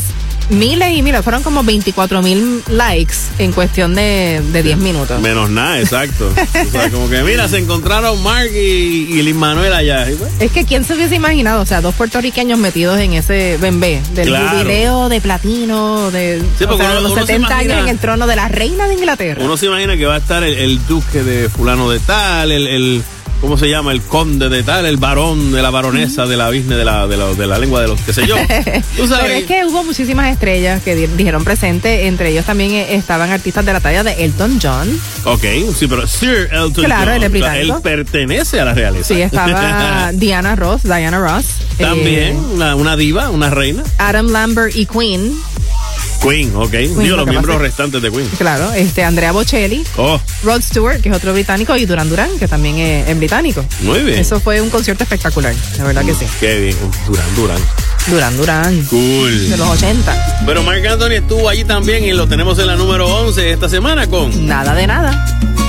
miles y miles, fueron como 24 mil likes en cuestión de, de 10 minutos. Menos nada, exacto. o sea, como que mira, se encontraron Mark y, y Lin Manuel allá. Pues, Es que quién se hubiese imaginado, o sea, dos puertorriqueños metidos en ese bembé del Claro. jubileo de platino, de Sí, o porque sea, uno- los uno se 70 años en el trono de la reina de Inglaterra. Uno se imagina que va a estar el, el duque de fulano de tal, el, el- ¿cómo se llama? El conde de tal, el varón de la baronesa de la business de la, de la, de la lengua de los, qué sé yo. Tú sabes. Pero es que hubo muchísimas estrellas que di- dijeron presente, entre ellos también eh, estaban artistas de la talla de Elton John. Ok, sí, pero Sir Elton Claro, John, él es o sea, británico. él pertenece a la realeza. Sí, estaba Diana Ross, Diana Ross. eh, También, una, una diva, una reina. Adam Lambert y Queen. Queen, ok. Digo, lo los miembros restantes de Queen. Claro, este Andrea Bocelli, Oh, Rod Stewart, que es otro británico, y Duran Duran, que también es, es británico. muy bien. Eso fue un concierto espectacular, la verdad que sí. Qué bien. Durán, Durán. Duran Duran. Cool. De los 80. Pero Marc Anthony estuvo allí también y lo tenemos en la número 11 esta semana con... Nada de nada.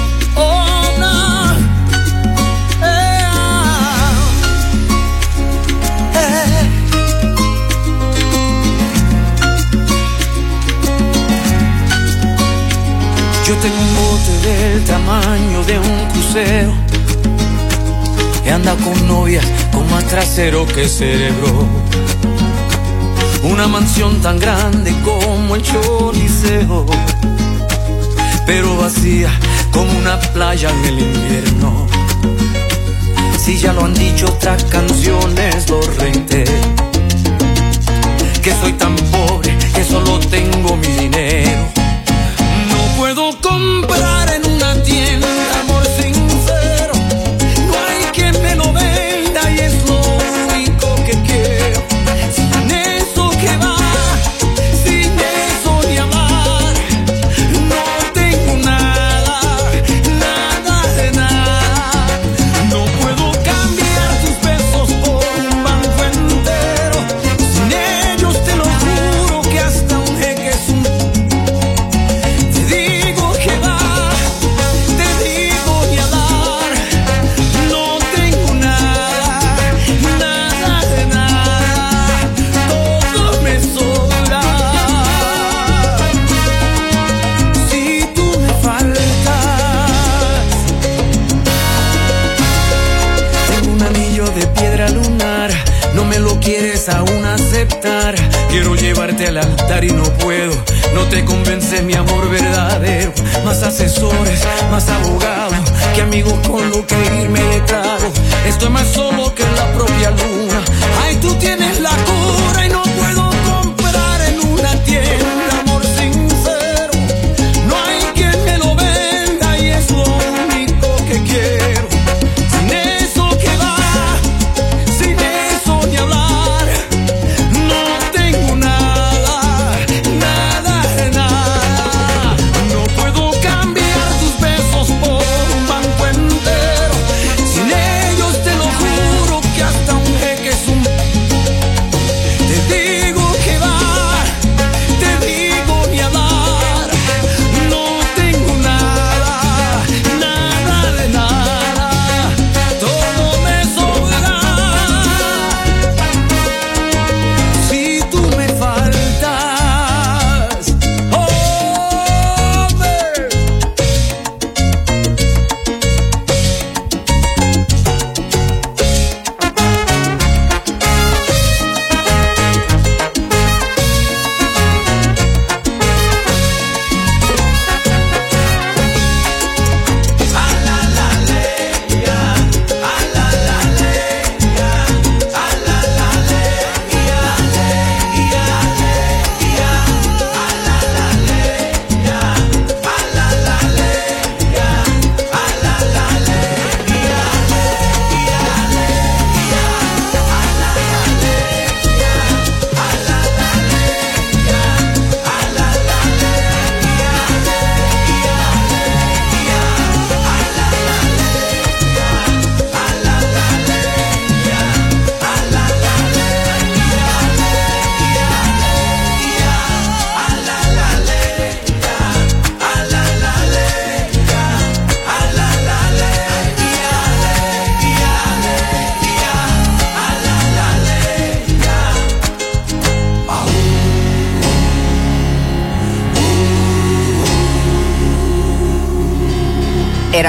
Yo tengo un bote del tamaño de un crucero que anda con novias con más trasero que cerebro. Una mansión tan grande como el Choliseo, pero vacía como una playa en el invierno. Si ya lo han dicho otras canciones, lo reitero. Que soy tan pobre que solo tengo mi dinero. Puedo comprar en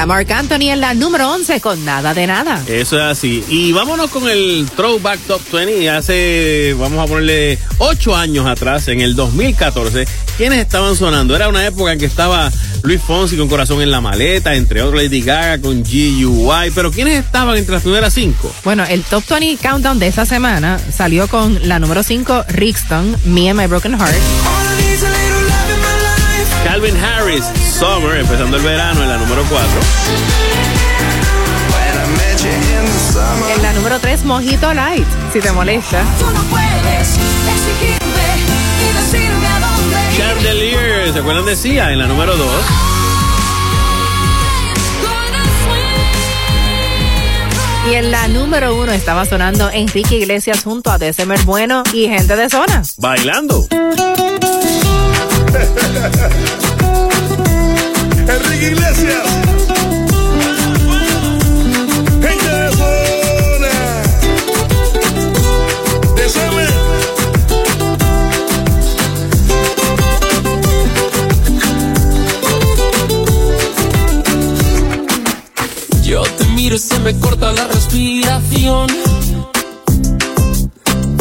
Mark Anthony en la número 11 con nada de nada. Eso es así. Y vámonos con el Throwback Top 20. Hace, vamos a ponerle 8 años atrás, en el 2014, ¿quiénes estaban sonando? Era una época en que estaba Luis Fonsi con Corazón en la Maleta, entre otros Lady Gaga con GUI. Pero ¿quiénes estaban entre las primeras 5? Bueno, el Top 20 Countdown de esa semana salió con la número 5, Rixton, Me and My Broken Heart. Calvin Harris, Summer, empezando el verano en la número 4. En la número 3, Mojito Light, si te molesta. Chandelier, ¿se acuerdan de Sia? En la número 2. Y en la número 1 estaba sonando Enrique Iglesias junto a December Bueno y gente de zona. Bailando. Enrique Iglesias. Gente de zona. Yo te miro y se me corta la respiración.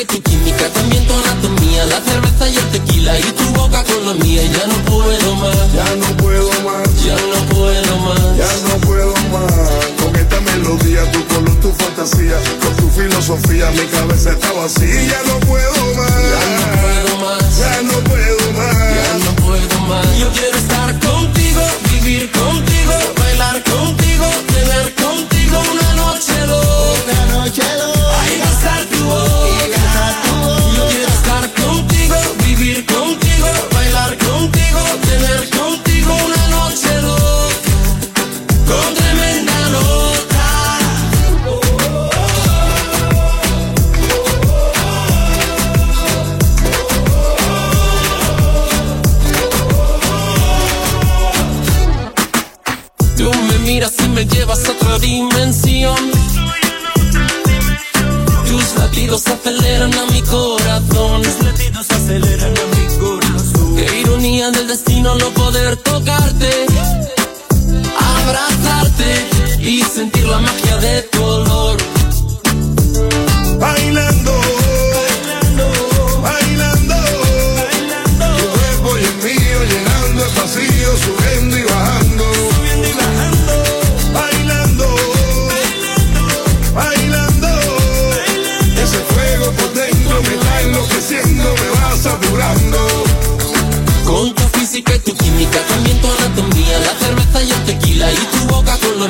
Y tu química, también tu anatomía, la cerveza y el tequila y tu boca con la mía. Ya no puedo más, Ya no puedo más. ya no puedo más. Ya no puedo más con esta melodía, tu color, tu fantasía, con tu filosofía, mi cabeza está vacía. Ya no puedo más. Ya no puedo más. Ya no puedo más. Ya no puedo más. Yo quiero estar contigo, vivir contigo, bailar contigo, tener contigo una noche loca. Una noche loca. Latidos aceleran a mi corazón. Tus latidos aceleran a mi corazón. Qué ironía del destino no poder tocarte, abrazarte y sentir la magia de tu olor. Bailando. Bailando. Tu cuerpo y el mío llenando el vacío, Ya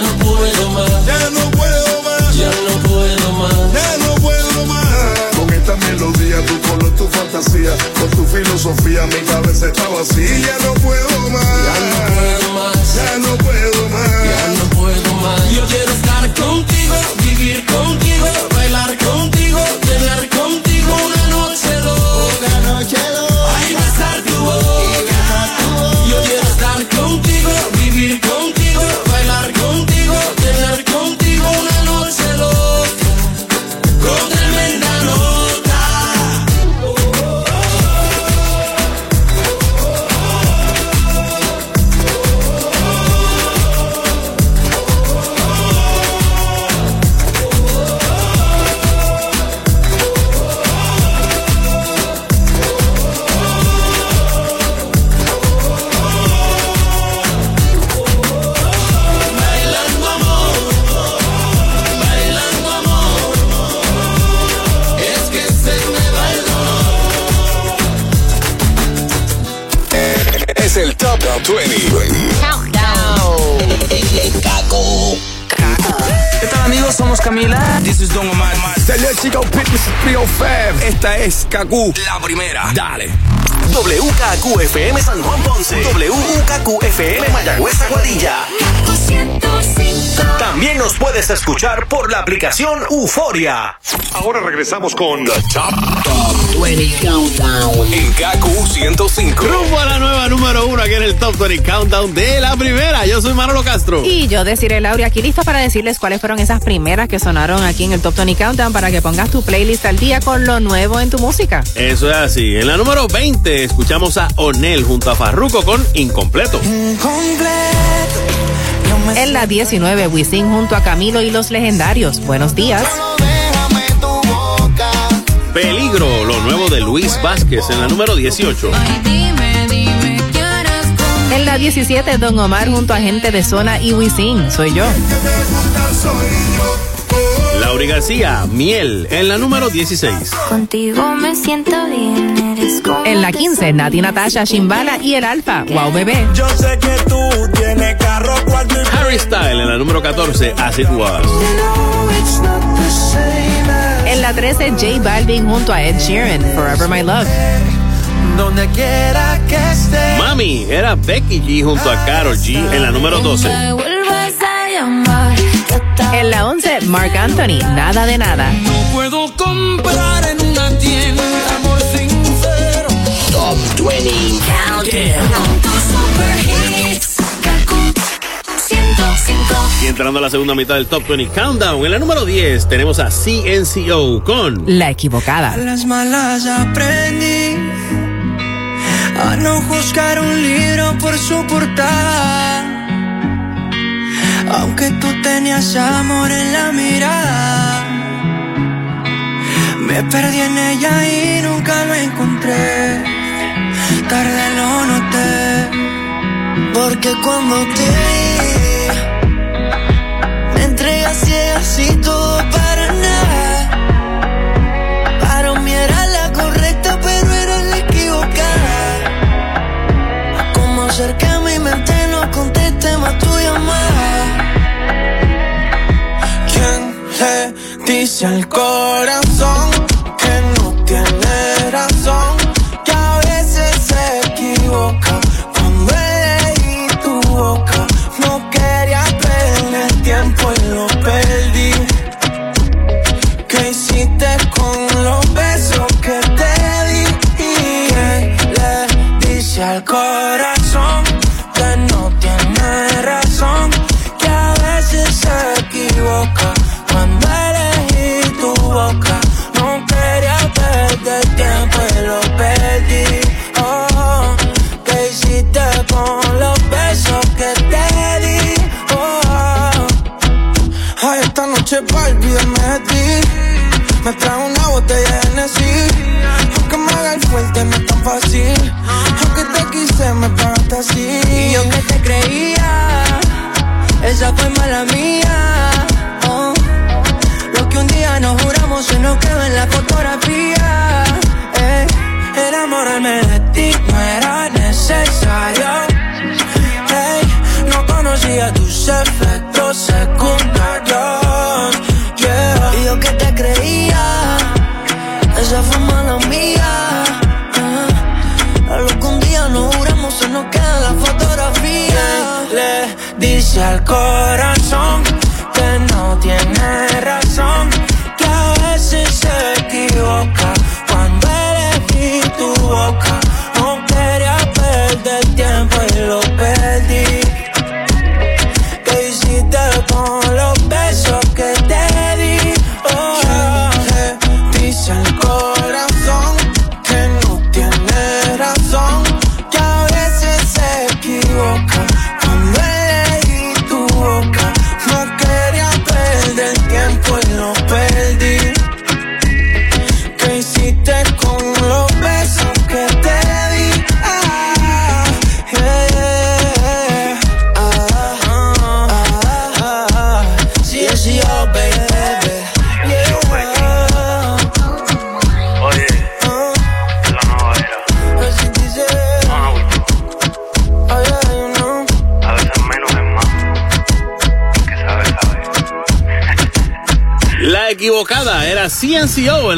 no puedo más, Ya no puedo más. ya no puedo más. Ya no puedo más. Con esta melodía, tu color, tu fantasía, con tu filosofía, mi cabeza está vacía. Ya no puedo más. Ya no puedo más, Ya no puedo más. ya no puedo más. Yo quiero estar contigo, vivir contigo, bailar contigo, Chico Pitness 305. Esta es Kaku. La primera. Dale. WKQFM San Juan Ponce. WKQFM Mayagüez Aguadilla. También nos puedes escuchar por la aplicación Euforia. Ahora regresamos con The Top, Top 20 Countdown en KQ 105. Rumbo a la nueva número uno aquí en el Top 20 Countdown de la primera. Yo soy Manolo Castro. Y yo deciré, Laura, aquí listo para decirles cuáles fueron esas primeras que sonaron aquí en el Top 20 Countdown para que pongas tu playlist al día con lo nuevo en tu música. Eso es así. En la número 20 escuchamos a Onel junto a Farruko con Incompleto. En la 19, Wisin junto a Camilo y los legendarios. Buenos días. Peligro, lo nuevo de Luis Vázquez en la número 18. En la 17, Don Omar junto a gente de zona y Wisin. Soy yo. Lauri García, Miel, en la número 16. Contigo me siento bien, eres como En la 15, Nati Natasha, Shimbala y el Alfa. Wow, bebé. Yo sé que tú tienes carro, cuarto y Harry Style en la número 14, As It Was. En la 13, J Balvin junto a Ed Sheeran, Forever My Love. Donde quiera que esté. Mami, era Becky G junto a Carol G en la número 12. En la 11, Mark Anthony, Nada de Nada. No puedo comprar en una tienda amor sincero. Top 20 Y entrando a la segunda mitad del Top 20 Countdown, en la número 10 tenemos a CNCO con La equivocada. A las malas aprendí a no juzgar un libro por su portada. Aunque tú tenías amor en la mirada, me perdí en ella y nunca lo encontré. Tarde lo noté, porque cuando te le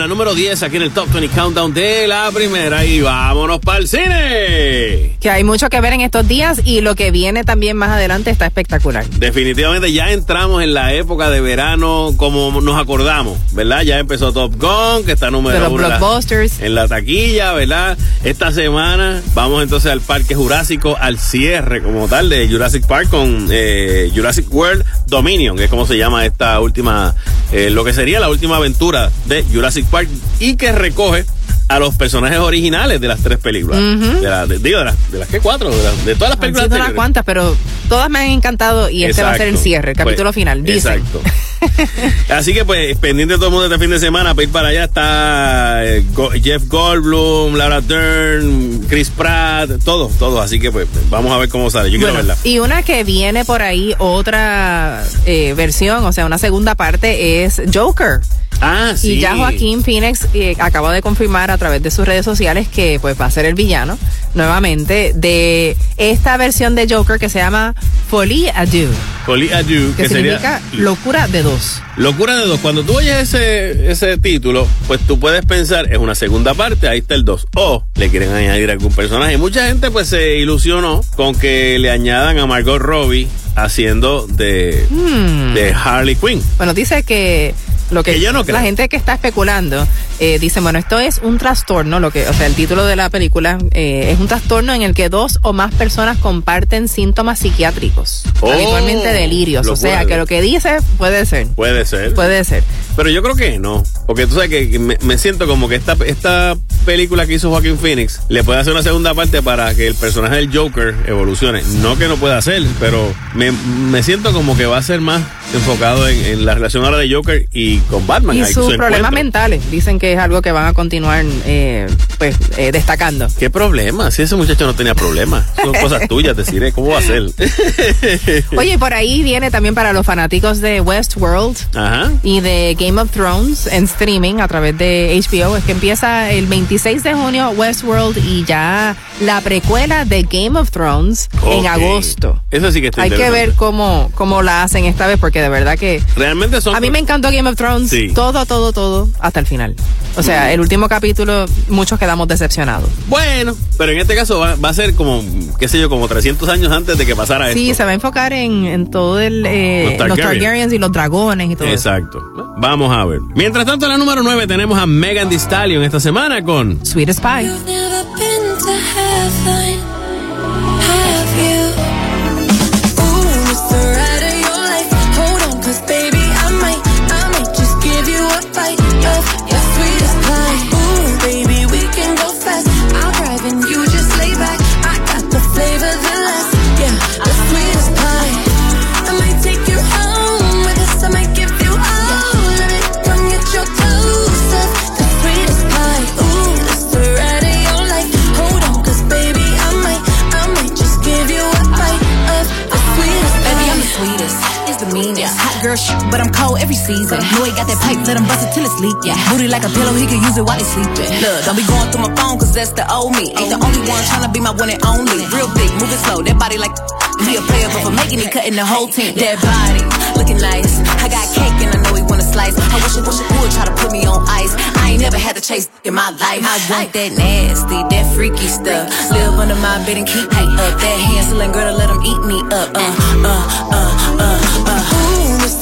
la número 10 aquí en el Top 20 Countdown de la primera. Y vámonos para el cine. Que hay mucho que ver en estos días y lo que viene también más adelante está espectacular. Definitivamente ya entramos en la época de verano como nos acordamos, ¿verdad? Ya empezó Top Gun, que está número De los uno en la- blockbusters. en la taquilla, ¿verdad? Esta semana vamos entonces al Parque Jurásico, al cierre como tal de Jurassic Park con eh, Jurassic World Dominion, que es como se llama esta última, eh, lo que sería la última aventura de Jurassic Park y que recoge a los personajes originales de las tres películas. De, la- de- digo, de las, de las que cuatro, de, todas las películas unas cuantas, pero todas me han encantado y este va a ser el cierre, el capítulo Pues, final. Dicen. Exacto. Así que pues pendiente todo el mundo este fin de semana para ir para allá está eh, Go- Jeff Goldblum, Laura Dern, Chris Pratt, todos, todos. Así que pues vamos a ver cómo sale. Yo quiero verla. y una que viene por ahí, otra eh, versión, o sea, una segunda parte es Joker. Ah, sí. Y ya Joaquín Phoenix eh, acaba de confirmar a través de sus redes sociales que pues va a ser el villano nuevamente de esta versión de Joker que se llama Folie à deux, Folie à deux, que, que sería significa locura de dos. Locura de dos. Cuando tú oyes ese, ese título, pues tú puedes pensar, es una segunda parte, ahí está el 2. O le quieren añadir algún personaje. Mucha gente pues se ilusionó con que le añadan a Margot Robbie haciendo de, Hmm. de Harley Quinn. Bueno, dice que lo que, Que yo no creo. la gente que está especulando eh, dice, bueno, esto es un trastorno, lo que, o sea, el título de la película eh, es un trastorno en el que dos o más personas comparten síntomas psiquiátricos, Oh, habitualmente delirios. O sea, que lo que dice puede ser. Puede ser. Puede ser. Pero yo creo que no. Porque tú sabes que que me, me siento como que esta, esta película que hizo Joaquín Phoenix le puede hacer una segunda parte para que el personaje del Joker evolucione. No que no pueda hacer, pero me, me siento como que va a ser más enfocado en, en la relación ahora de Joker y con Batman. Y sus su problemas encuentro. mentales dicen que es algo que van a continuar eh, pues eh, destacando. ¿Qué problema? Si ese muchacho no tenía problemas. Son cosas tuyas, deciré. ¿Cómo va a ser? Oye, por ahí viene también para los fanáticos de Westworld Ajá. y de Game of Thrones en streaming a través de HBO. Es que empieza el 26 de junio Westworld y ya la precuela de Game of Thrones en Ok. agosto. Eso sí que está Hay que ver cómo, cómo la hacen esta vez porque de verdad que Realmente son. a mí me encantó Game of Thrones Sí. todo, todo, todo hasta el final. O sea, el último capítulo muchos quedamos decepcionados. Bueno, pero en este caso va, va a ser como, qué sé yo, como 300 años antes de que pasara Sí, esto. se va a enfocar en, en todo el eh, Los los, Targaryen. Targaryens y los dragones y todo eso. Exacto. Vamos a ver. Mientras tanto, en la número 9 tenemos a Megan Thee Stallion esta semana con Sweet Spy. But I'm cold every season. Know he got that pipe, let him bust it till it's leak. Yeah. Booty like a pillow, he can use it while he sleeping. Look, don't be going through my phone, cause that's the old me. Ain't the only one tryna be my one and only. Real big, moving slow, that body like he a player, but for making it, cutting the whole team. That body, looking nice. I got cake and I know he wanna slice. I wish, I wish he would try to put me on ice. I ain't never had to chase in my life. I want that nasty, that freaky stuff. Live under my bed and keep me up. That Hansel and Gretel, let him eat me up. Uh, uh, uh, uh.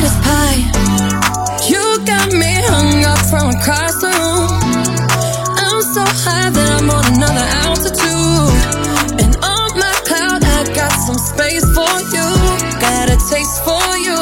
sweetest pie. You got me hung up from across the room. I'm so high that I'm on another altitude. And on my cloud, I got some space for you. Got a taste for you.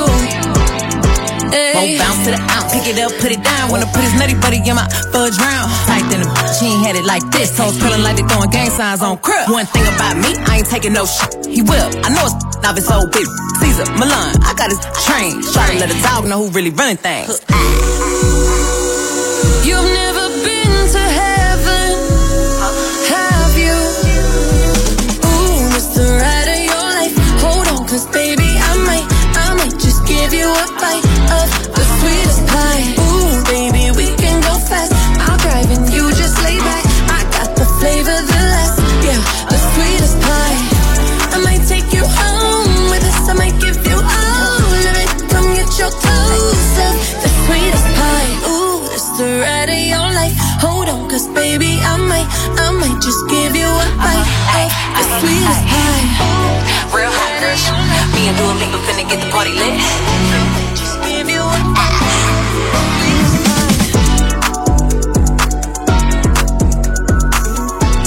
Won't bounce to the ounce, pick it up, put it down. Wanna put his nutty buddy in my fudge round. Tight than a bitch, ain't had it like this. Toes curling like they throwing gang signs on crib. One thing about me, I ain't taking no shit. He will, I know it's now it's old big. Caesar, Milan. I got his train. Try to let a dog know who really running things. You've never been to hell. Of the sweetest pie. Real hot girl. Me and Dua Lipa finna get the party lit. Just give you a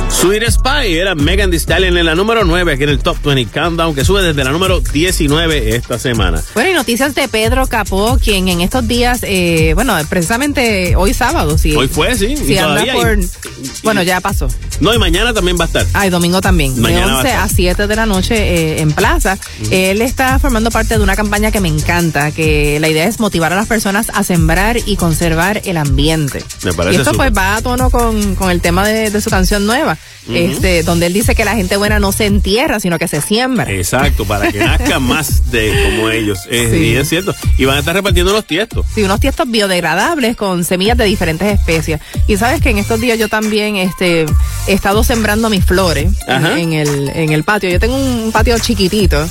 Sweet Spy era Megan Thee Stallion en la número 9 aquí en el Top 20 Countdown que sube desde la número 19 esta semana. Bueno, y noticias de Pedro Capó, quien en estos días, eh, bueno, precisamente hoy sábado, sí. Hoy fue, sí. Sí, y anda por. hay- Bueno, ya pasó. No, y mañana también va a estar. Ah, y domingo también. Mañana de va a 11 estar. a 7 de la noche eh, en Plaza. Él está formando parte de una campaña que me encanta, que la idea es motivar a las personas a sembrar y conservar el ambiente. Me parece y esto pues va a tono con, con el tema de, de su canción nueva, este, donde él dice que la gente buena no se entierra, sino que se siembra. Exacto, para que nazca más de como ellos. Es, Sí. Y es cierto. Y van a estar repartiendo los tiestos. Sí, unos tiestos biodegradables con semillas de diferentes especies. Y sabes que en estos días yo también este, he estado sembrando mis flores en, el, en el patio. Yo tengo un patio chiquitito,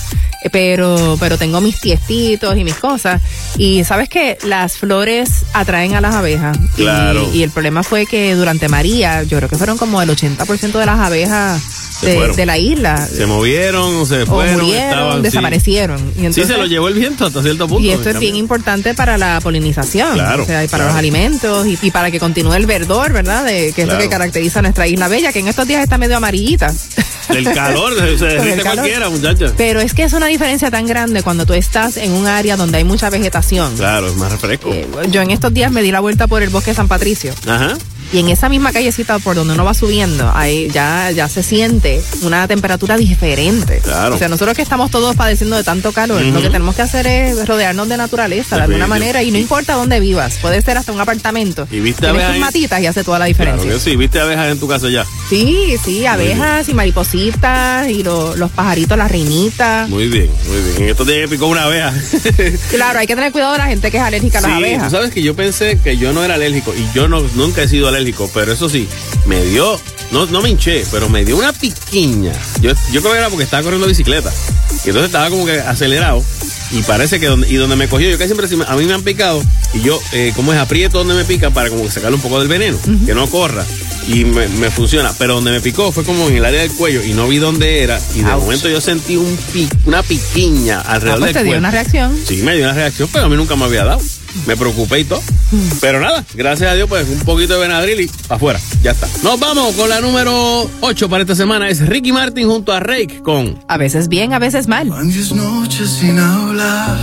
pero, pero tengo mis tiestitos y mis cosas. Y sabes que las flores atraen a las abejas. Y- Claro. Y, el problema fue que durante María, yo creo que fueron como el 80% de las abejas de, la isla. Se movieron, se o fueron, murieron, estaban, sí. desaparecieron. Y Sí, entonces, se lo llevó el viento hasta cierto punto. y esto es bien importante para la polinización. Claro, O sea, y para claro. los alimentos y, y para que continúe el verdor, ¿verdad? De, que es Claro. lo que caracteriza a nuestra isla bella, que en estos días está medio amarillita. El calor, se, se derrite cualquiera, muchachos. Pero es que es una diferencia tan grande cuando tú estás en un área donde hay mucha vegetación. Claro, es más refresco. Yo en estos días me di la vuelta por el bosque de San Patricio. Ajá. Y en esa misma callecita por donde uno va subiendo, ahí ya, ya se siente una temperatura diferente. Claro. O sea, nosotros que estamos todos padeciendo de tanto calor, lo que tenemos que hacer es rodearnos de naturaleza de alguna manera y no importa dónde vivas, puede ser hasta un apartamento. Y viste abejas matitas y hace toda la Claro diferencia. que sí, viste abejas en tu casa ya. Sí, sí, abejas y maripositas y lo- los pajaritos, las reinitas. Muy bien, muy bien. En estos días me picó una abeja. Claro, hay que tener cuidado de la gente que es alérgica a las Sí, abejas. tú sabes que yo pensé que yo no era alérgico y yo no, nunca he sido alérgico, pero eso sí, me dio, no, no me hinché, pero me dio una piquiña. Yo, yo creo que era porque estaba corriendo bicicleta y entonces estaba como que acelerado y parece que donde, y donde me cogió, yo casi siempre, a mí me han picado y yo, eh, como es, aprieto donde me pica para como que sacarle un poco del veneno, que no corra y me, me funciona, pero donde me picó fue como en el área del cuello y no vi dónde era y de Ouch. momento yo sentí un pi- una piquiña Ah, alrededor pues del te dio una reacción. Sí, me dio una reacción, pero a mí nunca me había dado. Me preocupé y todo. Pero nada, gracias a Dios, pues un poquito de Benadryl y para afuera. Ya está. Nos vamos con la número 8 para esta semana. Es Ricky Martin junto a Rake con A veces bien, a veces mal. Van diez noches sin hablar,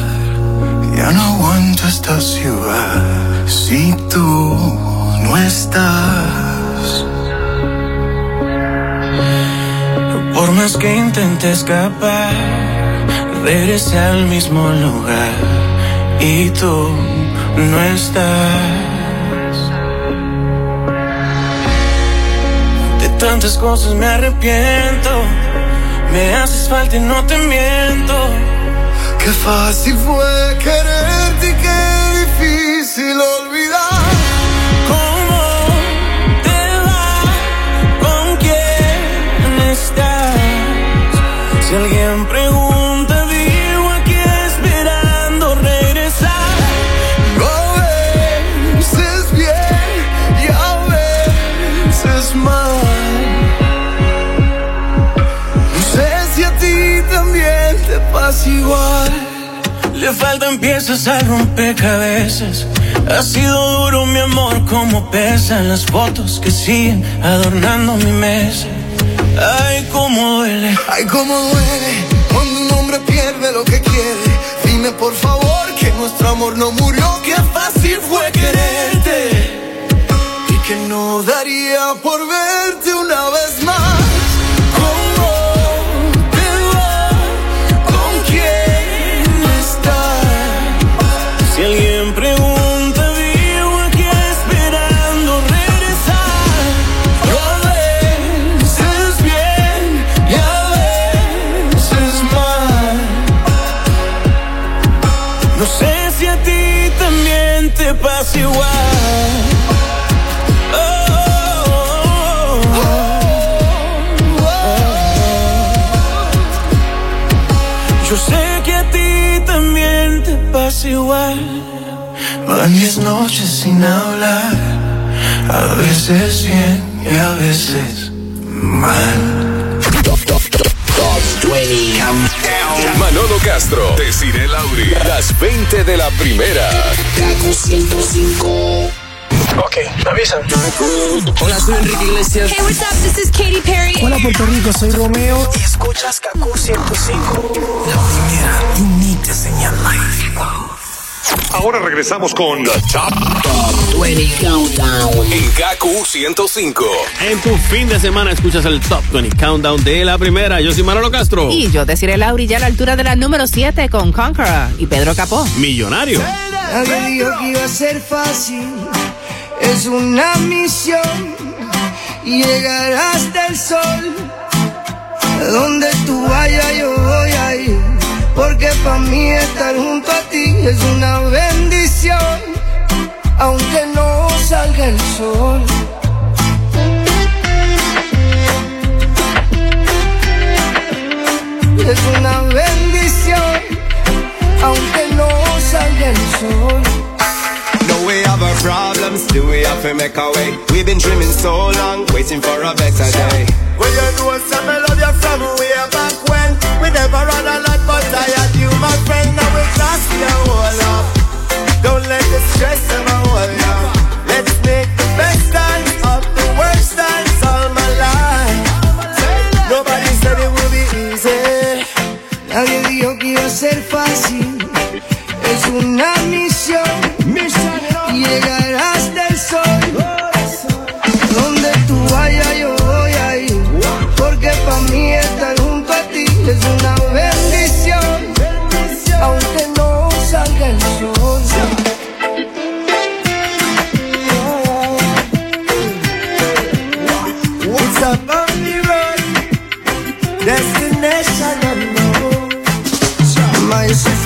ya no aguanto esta ciudad. Si tú no estás, por más que intente escapar, regresé al mismo lugar y tú no estás. De tantas cosas me arrepiento. Me haces falta y no te miento. Qué fácil fue quererte y qué difícil olvidar. Igual. Le faltan piezas al rompecabezas. Ha sido duro mi amor como pesan las fotos que siguen adornando mi mesa. Ay, cómo duele. Ay, cómo duele cuando un hombre pierde lo que quiere. Dime por favor que nuestro amor no murió, que fácil fue quererte. Y que no daría por verte una noches sin hablar, a veces bien y a veces mal. Top, top, top, top 20 Countdown. Manolo Castro, Desiree Lauri. Las 20 de la primera. Kaku 105. Ok, me avisan. Hola, soy Enrique Iglesias. Hey, what's up? This is Katy Perry. Hola Puerto Rico, soy Romeo y escuchas Kaku 105. La primera, you need to señal live. Ahora regresamos con The Top, Top 20 Countdown. en Kaku 105. En tu fin de semana escuchas el Top 20 Countdown de la primera. Yo soy Manolo Castro. Y yo deciré Lauri ya a la altura de la número 7 con Conqueror y Pedro Capó. Millonario. Dijo que iba a ser fácil, es una misión llegar hasta el sol. Donde tú vayas yo voy a ir, porque para mí estar junto a ti es una bendición, aunque no salga el sol. Es una bendición, aunque no salga el sol. Now we have our problems, do we have to make a way? We've been dreaming so long, waiting for a better day. Well, you know some I love you from way back when We never run a the stress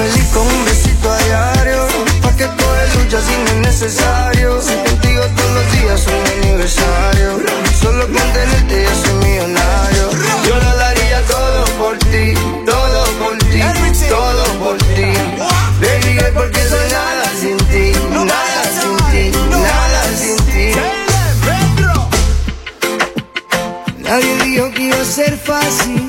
feliz con un besito a diario. Pa' que coge lucha si no es necesario. Contigo todos los días son mi aniversario. Solo con tenerte ya soy millonario. Yo lo daría todo por ti Todo por ti, todo por ti. Baby girl, porque soy nada sin ti Nada sin ti, nada sin ti Nadie dijo que iba a ser fácil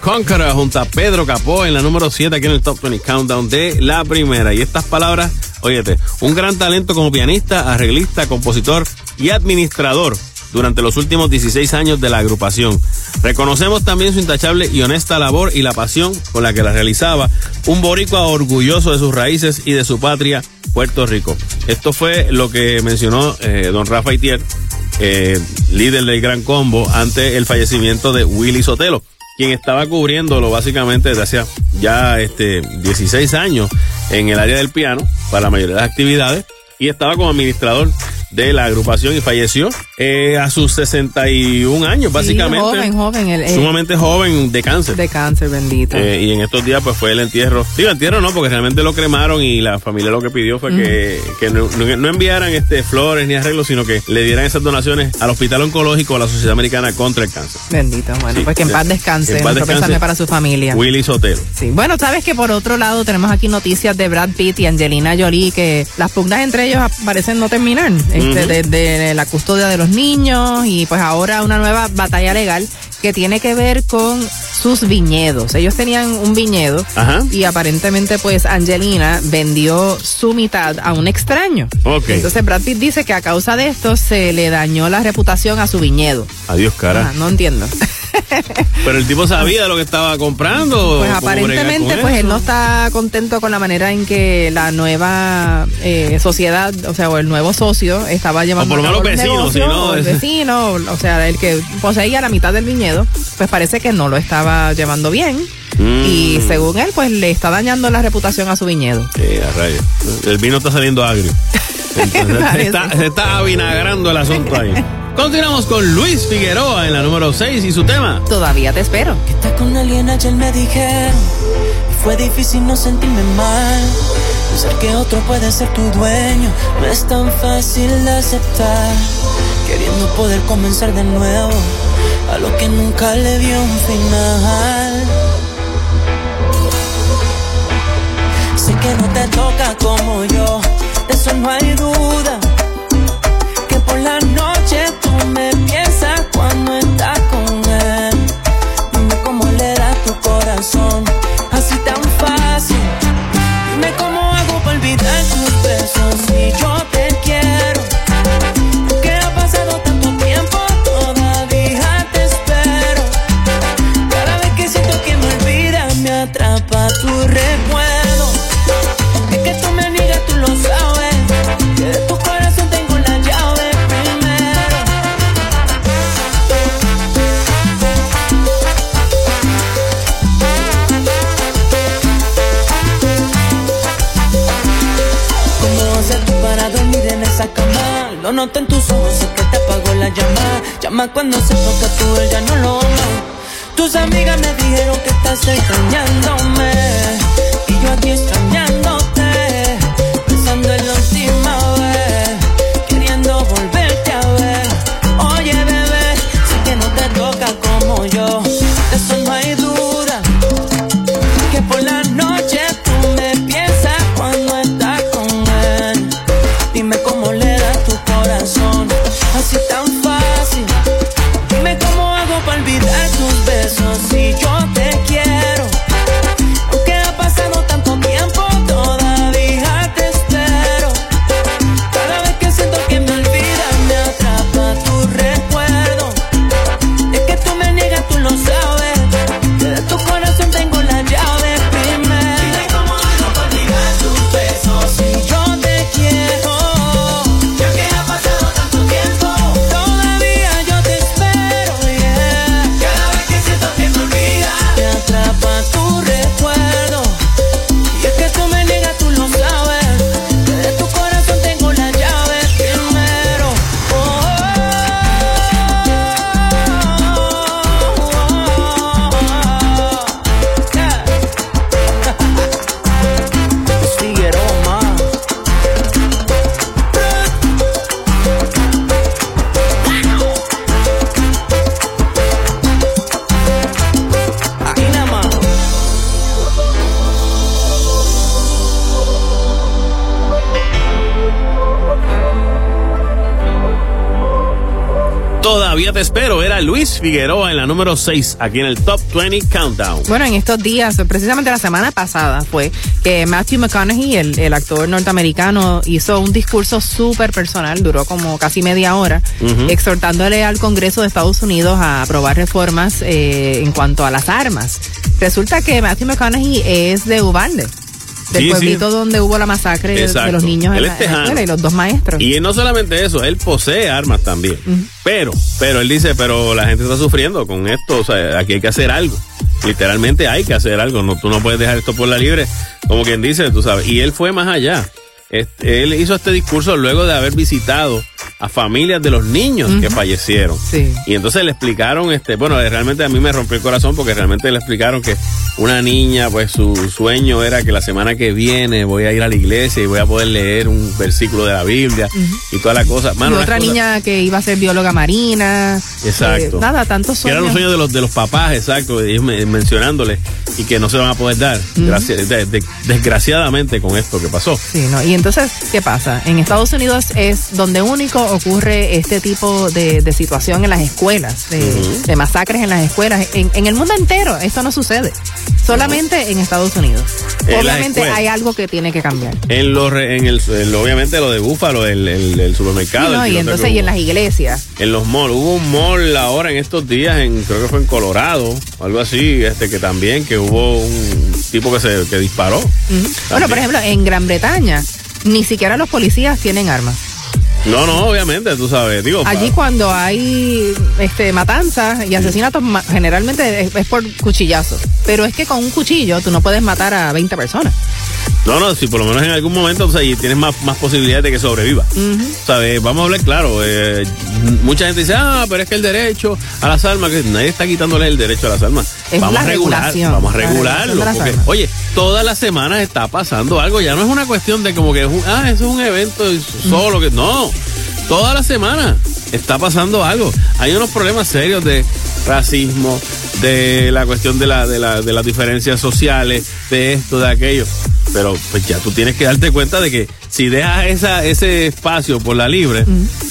Conqueror junto a Pedro Capó en la número 7 aquí en el Top 20 Countdown de la primera. Y estas palabras, óyete, un gran talento como pianista, arreglista, compositor y administrador durante los últimos 16 años de la agrupación. Reconocemos también su intachable y honesta labor y la pasión con la que la realizaba, un boricua orgulloso de sus raíces y de su patria, Puerto Rico. Esto fue lo que mencionó eh, don Rafa Itier, eh, líder del Gran Combo, ante el fallecimiento de Willy Sotelo, quien estaba cubriéndolo básicamente desde hace ya este 16 años en el área del piano para la mayoría de las actividades y estaba como administrador de la agrupación y falleció eh, a sus 61 años, básicamente. joven, joven. El, eh, Sumamente joven de cáncer. De cáncer, bendito. Eh, y en estos días pues fue el entierro. Digo, entierro no, porque realmente lo cremaron y la familia lo que pidió fue que, que no, no- enviaran este flores ni arreglos, sino que le dieran esas donaciones al Hospital Oncológico a la Sociedad Americana contra el Cáncer. Bendito, bueno, Sí, pues que en sí. paz descanse. En paz para su familia. Willy Sotelo. Sí. Bueno, sabes que por otro lado tenemos aquí noticias de Brad Pitt y Angelina Jolie que las pugnas entre ellos parecen no terminar. Este, desde la custodia de los niños y pues ahora una nueva batalla legal que tiene que ver con sus viñedos. Ellos tenían un viñedo Ajá. y aparentemente pues Angelina vendió su mitad a un extraño. Ok. Entonces Brad Pitt dice que a causa de esto se le dañó la reputación a su viñedo. Adiós, cara. Ah, no entiendo. Pero el tipo sabía de lo que estaba comprando. Pues ¿Cómo bregar aparentemente pues él no está contento con la manera en que la nueva eh, sociedad, o sea, o el nuevo socio estaba llevando O por lo menos negocio, si no, el vecino, o sea, el que poseía la mitad del viñedo, pues parece que no lo estaba llevando bien Mm. y según él pues le está dañando la reputación a su viñedo. Sí, a rayos. El vino está saliendo agrio. Entonces, Parece. está, se está avinagrando el asunto ahí. Continuamos con Luis Figueroa en la número 6 y su tema. Todavía te espero. Estás con alguien ayer me dijeron y fue difícil no sentirme mal. Pensar que otro puede ser tu dueño no es tan fácil de aceptar. Queriendo poder comenzar de nuevo a lo que nunca le dio un final. Sé que no te toca como yo, de eso no hay duda. Que por la noche cuando estás con él. Dime cómo le da tu corazón, así tan fácil. Dime cómo hago para olvidar tus besos noto en tus ojos, que te apagó la llama. Llama cuando se toca tú, él ya no lo ama. Tus amigas me dijeron que estás extrañándome. Y yo aquí extrañándote. Figueroa en la número 6 aquí en el Top 20 Countdown. Bueno, en estos días, precisamente la semana pasada, fue que Matthew McConaughey, el, el actor norteamericano, hizo un discurso súper personal, duró como casi media hora, exhortándole al Congreso de Estados Unidos a aprobar reformas eh, en cuanto a las armas. Resulta que Matthew McConaughey es de Uvalde, del Sí, sí. pueblito donde hubo la masacre de- los niños en la, en la tejano. escuela y los dos maestros. Y no solamente eso, él posee armas también. Pero, pero él dice, pero la gente está sufriendo con esto, o sea, aquí hay que hacer algo. Literalmente hay que hacer algo, no, tú no puedes dejar esto por la libre, como quien dice, tú sabes. Y él fue más allá. Este, él hizo este discurso luego de haber visitado a familias de los niños que fallecieron. Y entonces le explicaron, este, bueno, realmente a mí me rompió el corazón porque realmente le explicaron que una niña, pues su sueño era que la semana que viene voy a ir a la iglesia y voy a poder leer un versículo de la Biblia y toda la cosa. Mano, y otra niña que iba a ser bióloga marina. Exacto. Eh, nada, tantos Que eran sueños. los sueños de los, de los papás, exacto, ellos me- mencionándole y que no se van a poder dar, gracias- de- de- desgraciadamente con esto que pasó. Sí, ¿no? Y entonces, ¿qué pasa? En Estados Unidos es donde único ocurre este tipo de, de situación en las escuelas, de, de masacres en las escuelas. En, en el mundo entero esto no sucede, solamente en Estados Unidos. En Obviamente hay algo que tiene que cambiar. En lo, re- en el, en- obviamente lo de Búfalo, el, el, el supermercado. No, el y entonces y en las iglesias. En los malls. Hubo un mall ahora en estos días, en, creo que fue en Colorado, algo así, este que también, que hubo un tipo que se que disparó. Bueno, por ejemplo, en Gran Bretaña ni siquiera los policías tienen armas. No, no, obviamente, tú sabes. Digo, Allí pa- cuando hay este matanzas y asesinatos, generalmente es, es por cuchillazo. Pero es que con un cuchillo tú no puedes matar a 20 personas. no, no, si por lo menos en algún momento o sea, y tienes más, más posibilidades de que sobreviva. ¿Sabes? Vamos a hablar claro. eh, mucha gente dice, ah, pero es que el derecho a las armas, que nadie está quitándole el derecho a las armas. Es vamos la a regular, vamos a la regularlo. porque, armas. oye, todas las semanas está pasando algo. Ya no es una cuestión de como que, es un- ah, eso es un evento solo. que No, toda la semana está pasando algo. Hay unos problemas serios de racismo, de la cuestión de, la, de, la, de las diferencias sociales, de esto, de aquello. Pero pues ya tú tienes que darte cuenta de que si dejas esa, ese espacio por la libre,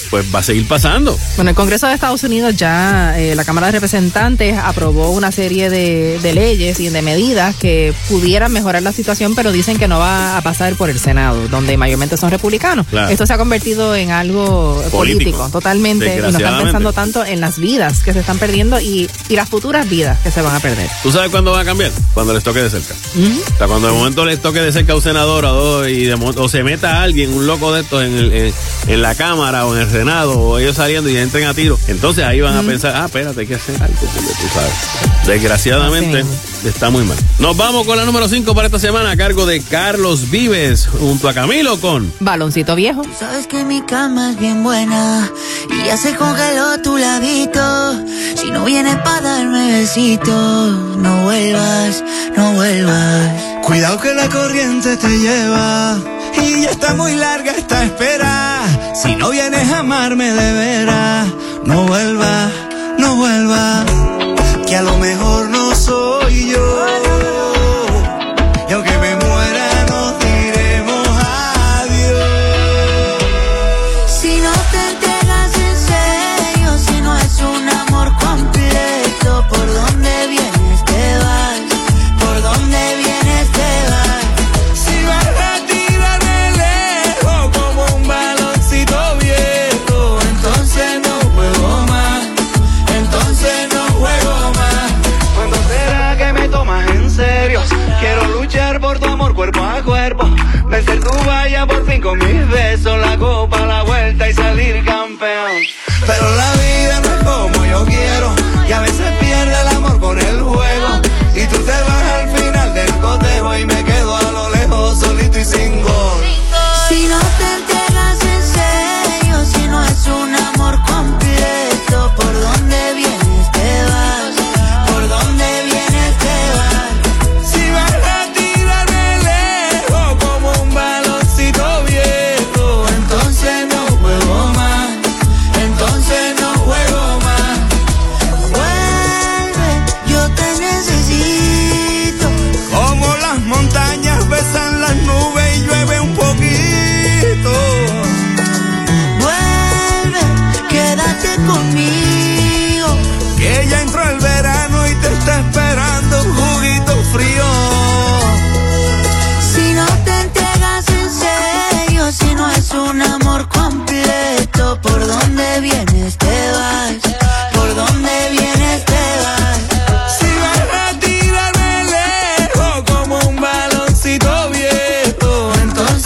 pues va a seguir pasando. Bueno, el Congreso de Estados Unidos ya, eh, la Cámara de Representantes aprobó una serie de, de leyes y de medidas que pudieran mejorar la situación, pero dicen que no va a pasar por el Senado, donde mayormente son republicanos. Claro. Esto se ha convertido en algo político, Político. totalmente, y no están pensando tanto en las vidas que se están perdiendo y, y las futuras vidas que se van a perder. ¿Tú sabes cuándo va a cambiar? Cuando les toque de cerca. O sea, cuando de momento les toque de cerca a un senador o, y de o se meta alguien, un loco de estos, en, el- en, en la Cámara o en el Senado, o ellos saliendo y entren a tiro, entonces ahí van a pensar, ah, espérate, hay que hacer algo, tú sabes. Desgraciadamente, está muy mal. Nos vamos con la número 5 para esta semana a cargo de Carlos Vives, junto a Camilo con... Baloncito viejo. Sabes que mi cama es bien buena y ya se congeló tu ladito. Si no vienes para darme besito, no vuelvas, no vuelvas. Cuidado que la corriente te lleva y ya está muy larga esta espera. Si no vienes a amarme de veras, no vuelvas, no vuelvas. Que a lo mejor no soy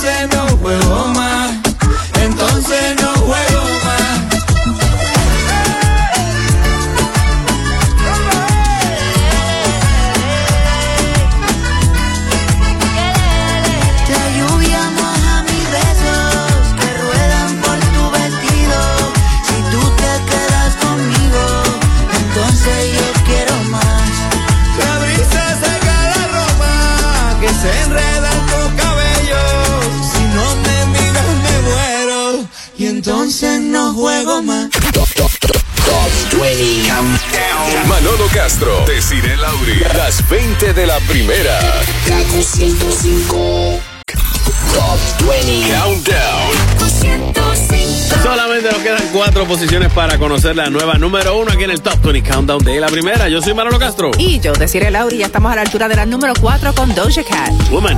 no 20 de la primera. Kaku 105. Top 20 Countdown. Solamente nos quedan cuatro posiciones para conocer la nueva número uno aquí en el Top 20 Countdown de la primera. Yo soy Manolo Castro. Y yo, Desiree Lauri, ya estamos a la altura de la número 4 con Doja Cat. Woman,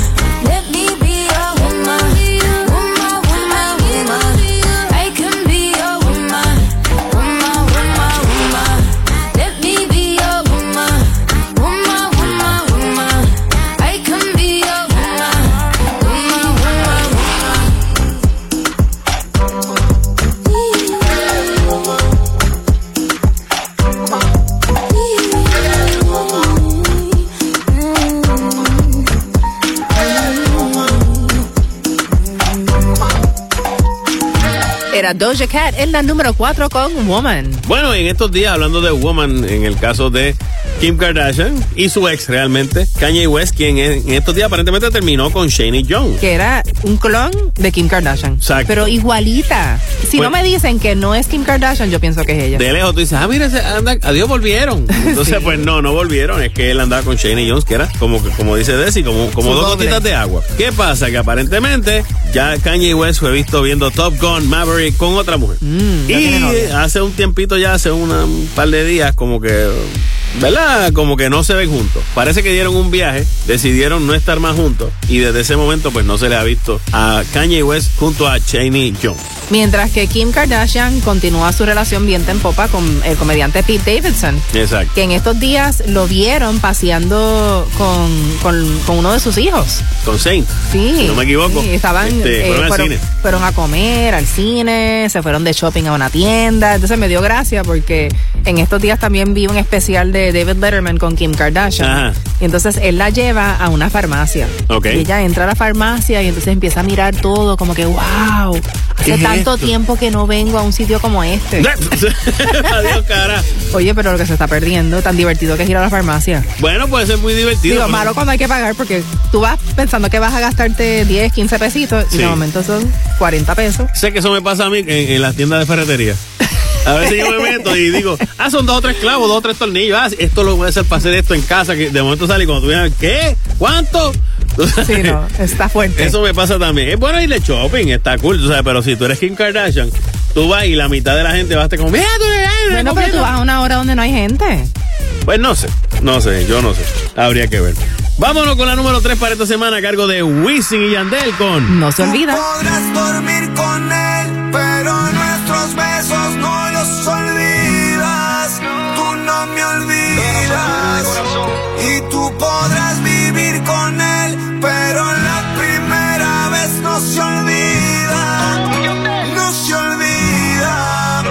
Doja Cat en la número 4 con Woman. Bueno, en estos días, hablando de Woman, en el caso de Kim Kardashian y su ex realmente, Kanye West, quien en estos días aparentemente terminó con Shane Young. Que era un clon de Kim Kardashian. Exacto. Pero igualita. Si Pues- no me dicen que no es Kim Kardashian, yo pienso que es ella. De lejos tú dices, ah, mira, anda, adiós, volvieron. Entonces, pues no, no volvieron. Es que él andaba con Shane Jones, que era como, como dice Desi, como, como dos gotitas de agua. ¿Qué pasa? Que aparentemente ya Kanye West fue visto viendo Top Gun Maverick con otra mujer. Mm, y hace un tiempito ya, hace una- un par de días, como que, ¿verdad? Como que no se ven juntos. Parece que dieron un viaje, decidieron no estar más juntos y desde ese momento pues no se le ha visto a Kanye West junto a Shane Jones. Mientras que Kim Kardashian continúa su relación viento en popa con el comediante Pete Davidson. Exacto. Que en estos días lo vieron paseando con, con, con uno de sus hijos. Con Saint. Sí. Si no me equivoco. sí, estaban, Este, eh, fueron al fueron, cine. fueron a comer, al cine, se fueron de shopping a una tienda. Entonces me dio gracia porque en estos días también vi un especial de David Letterman con Kim Kardashian. Ajá. Y entonces él la lleva a una farmacia. Ok. Y ella entra a la farmacia y entonces empieza a mirar todo como que, wow, ¿Qué hace es tanto esto? tiempo que no vengo a un sitio como este. Adiós, cara. Oye, pero lo que se está perdiendo, tan divertido que es ir a la farmacia. Bueno, puede ser muy divertido. Digo, malo cuando hay que pagar porque tú vas pensando que vas a gastarte 10, 15 pesitos y de momento son 40 pesos. Sé que eso me pasa a mí en, en las tiendas de ferretería. A veces yo me meto y digo, ah, son dos o tres clavos, dos o tres tornillos. Ah, esto lo voy a hacer para hacer esto en casa. Que de momento sale y cuando tú vienes, ¿qué? ¿Cuánto? Sí, no, está fuerte. Eso me pasa también. Es bueno ir de shopping, está cool, tú sabes, pero si tú eres Kim Kardashian, tú vas y la mitad de la gente va a estar como, mira, tú Bueno, pero tú vas a una hora donde no hay gente. Pues no sé, no sé, yo no sé. Habría que ver. Vámonos con la número 3 para esta semana a cargo de Wisin y Yandel con No se olvida. Podrás dormir con él, pero Nuestros besos no los olvidas, tú no me olvidas. Y tú podrás vivir con él, pero la primera vez no se olvida. No se olvida.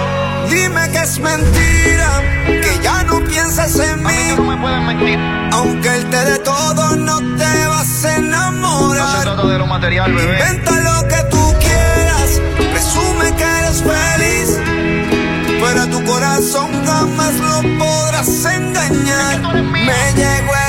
Dime que es mentira, que ya no piensas en mí. Aunque él te dé todo, no te vas a enamorar. No se trata de lo material, bebé. Inventa lo que tú quieras, presume que eres feliz. Pero tu corazón jamás lo podrás engañar. Me llegó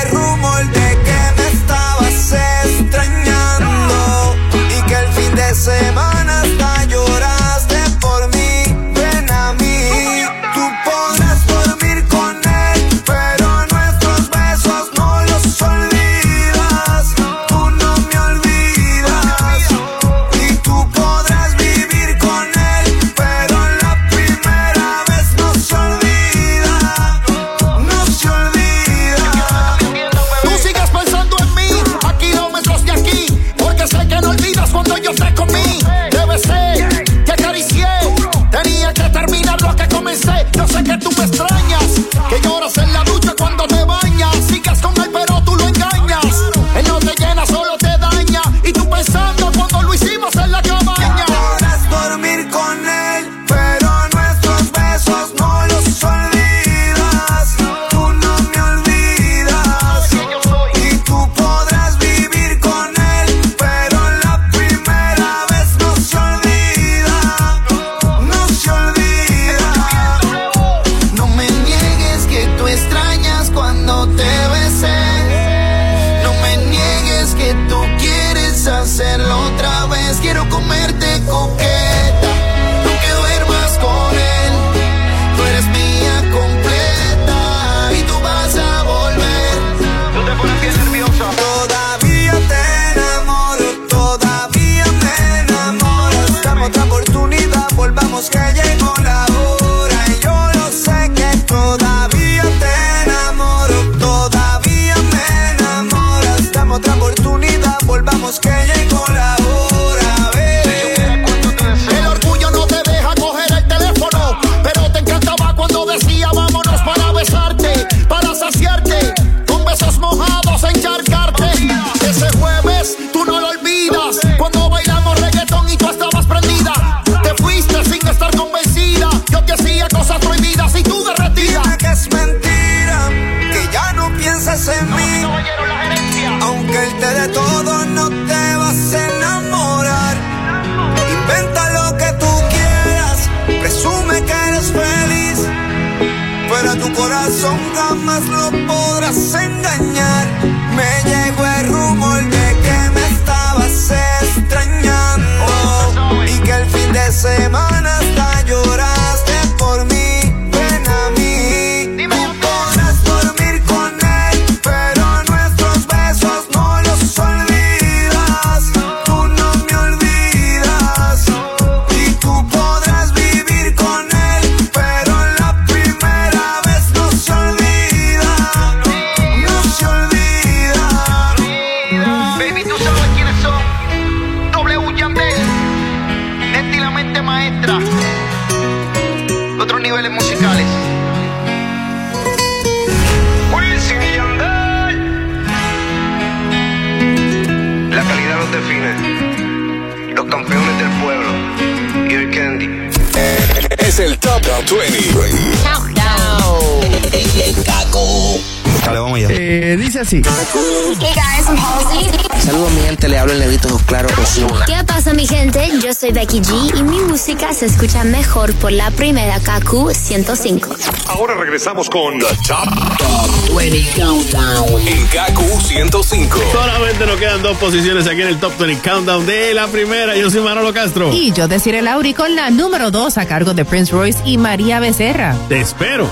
se escucha mejor por la primera KQ 105. Ahora regresamos con The Top, Top 20 Countdown en KQ 105. Solamente nos quedan dos posiciones aquí en el Top 20 Countdown de la primera. Yo soy Manolo Castro. Y yo deciré Lauri con la número 2 a cargo de Prince Royce y María Becerra. Te espero.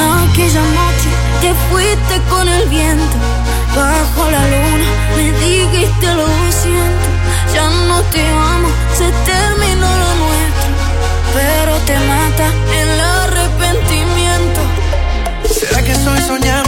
Aunque ya noche te fuiste con el viento bajo la luna dijiste lo siento, ya no te amo, se terminó lo nuestro, pero te mata el arrepentimiento. ¿Será que soy soñado?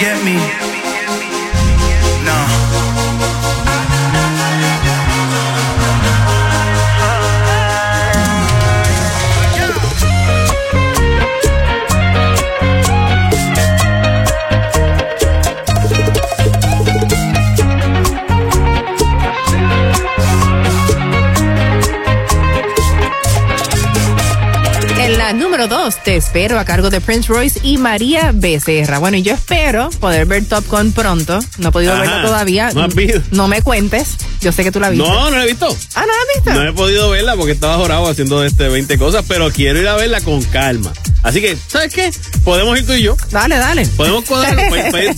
You won't forget me. 2, te espero a cargo de Prince Royce y María Becerra. Bueno, y yo espero poder ver Top Gun pronto. No he podido Ajá. verla todavía. No has visto. No me cuentes. Yo sé que tú la viste. No, no la he visto. Ah, ¿no la has visto? No he podido verla porque estaba jorado haciendo este 20 cosas, pero quiero ir a verla con calma. Así que, ¿sabes qué? Podemos ir tú y yo. Dale, dale. Podemos cuadrarlo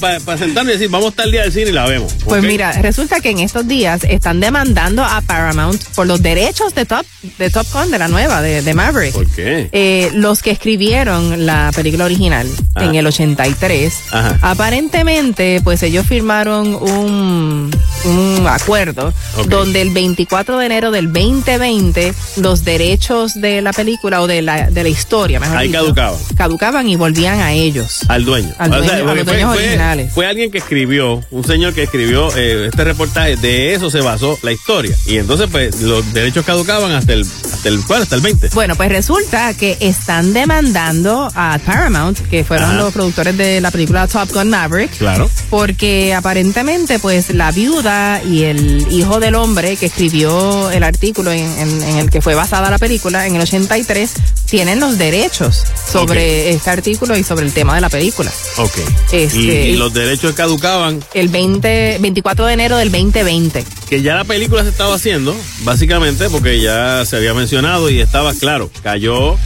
para sentarnos y decir, vamos tal día al cine y la vemos. Pues mira, resulta que en estos días están demandando a Paramount por los derechos de Top, de Top Gun, de la nueva, de, de Maverick. ¿Por qué? Eh, los que escribieron la película original Ajá. en el 83, Ajá. aparentemente, pues ellos firmaron un, un acuerdo Donde el 24 de enero del 2020 los derechos de la película o de la, de la historia, mejor Ahí dicho, caducaban. caducaban y volvían a ellos. Al dueño. Al dueño, a los porque dueños fue, originales. fue alguien que escribió, un señor que escribió eh, este reportaje, de eso se basó la historia. Y entonces, pues, los derechos caducaban hasta el, hasta el, ¿cuál? Hasta el 20. Bueno, pues resulta que están demandando a Paramount, que fueron Ajá. los productores de la película Top Gun Maverick, Claro. porque aparentemente pues la viuda y el hijo del hombre que escribió el artículo en, en- en el que fue basada la película en el 83 tienen los derechos sobre este artículo y sobre el tema de la película. Ok. Este- y, y los derechos caducaban, El 20, 24 de enero del 2020. que ya la película se estaba haciendo, básicamente, porque ya se había mencionado y estaba claro, cayó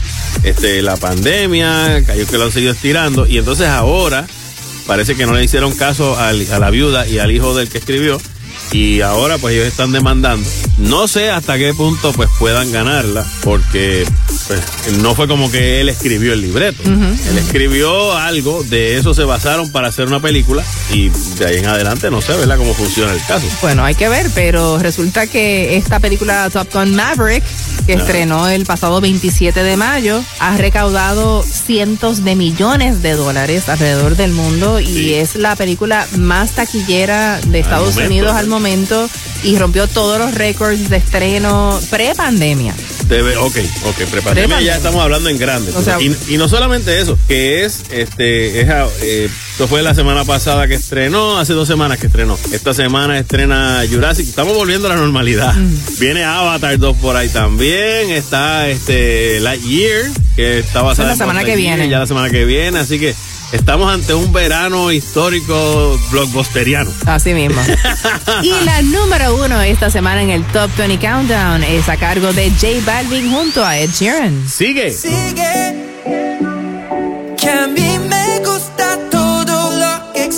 este, la pandemia, cayó que lo han seguido estirando, y entonces ahora parece que no le hicieron caso al- a la viuda y al hijo del que escribió, y ahora pues ellos están demandando. No sé hasta qué punto pues puedan ganarla, porque pues, no fue como que él escribió el libreto. Él escribió algo, de eso se basaron para hacer una película, y de ahí en adelante no sé, ¿verdad?, cómo funciona el caso. Bueno, hay que ver, pero resulta que esta película Top Gun Maverick, que estrenó el pasado 27 de mayo, ha recaudado cientos de millones de dólares alrededor del mundo y es la película más taquillera de Estados Unidos al momento y rompió todos los récords de estreno pre-pandemia. Debe, ok, ok, prepandemia ya estamos hablando en grande. O sea- y, y no solamente eso, que es, este, es, ah, eh, esto fue la semana pasada que estrenó, hace dos semanas que estrenó. Esta semana estrena Jurassic, estamos volviendo a la normalidad. Viene Avatar 2 por ahí también, está este Lightyear, que está basada la semana que viene. Ya la semana que viene, así que Estamos ante un verano histórico blockbusteriano. Así mismo. y la número uno esta semana en el Top 20 Countdown es a cargo de J Balvin junto a Ed Sheeran. Sigue. Sigue. Que me gusta todo lo que.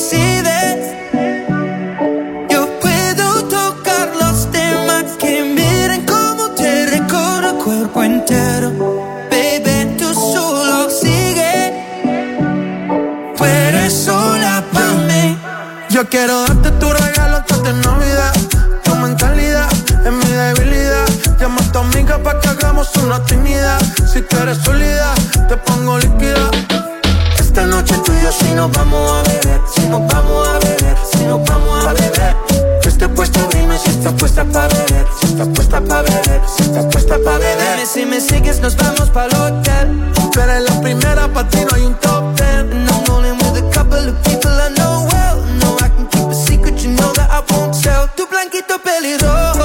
Yo puedo tocar los temas que miren cómo te recorro cuerpo entero. Quiero darte tu regalo antes de Navidad. Tu mentalidad es mi debilidad. Llama a tu amiga pa' que hagamos una timidez. Si tú eres sólida, te pongo líquida. Esta noche tú y yo si nos vamos a beber, si nos vamos a beber, si nos vamos a beber. Yo estoy puesto, dime si estás puesta pa' beber, si estás puesta pa' beber, si estás puesta pa' beber. Dime si me sigues, nos vamos pa'l hotel. Tú eres la primera, pa' ti no hay un top ten. And I'm rolling with a couple of people I know Céu tu blanquito pelirrojo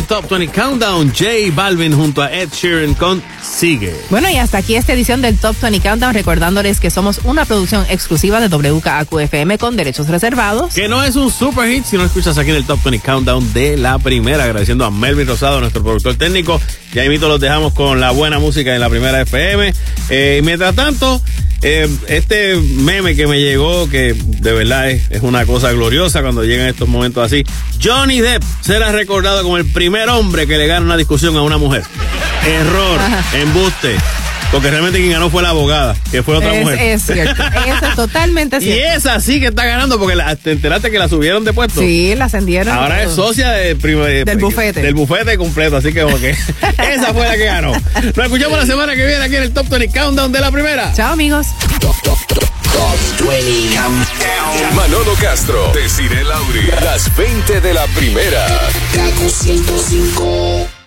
el Top 20 Countdown. J Balvin junto a Ed Sheeran con Sigue. Bueno, y hasta aquí esta edición del Top 20 Countdown, recordándoles que somos una producción exclusiva de WKAQ-FM con derechos reservados. Que no es un super hit si no escuchas aquí en el Top 20 Countdown de la primera. Agradeciendo a Melvin Rosado, nuestro productor técnico. Ya invito los dejamos con la buena música de la primera FM. Eh, y mientras tanto, eh, este meme que me llegó, que de verdad es, es una cosa gloriosa cuando llegan estos momentos así. Johnny Depp será recordado como el primer hombre que le gana una discusión a una mujer. Error, embuste. Porque realmente quien ganó fue la abogada, que fue otra es, mujer. es cierto, eso es totalmente Y cierto. esa sí que está ganando porque la- te enteraste que la subieron de puesto. Sí, la ascendieron. Ahora es socia de, prim- de- Del bufete. Del bufete completo, así que que esa fue la que ganó. Nos escuchamos la semana que viene aquí en el Top 20 Countdown de la primera. Chao, amigos. Top 20 Countdown. Manolo Castro, Desiree Lauri, las 20 de la primera. Kaku 105.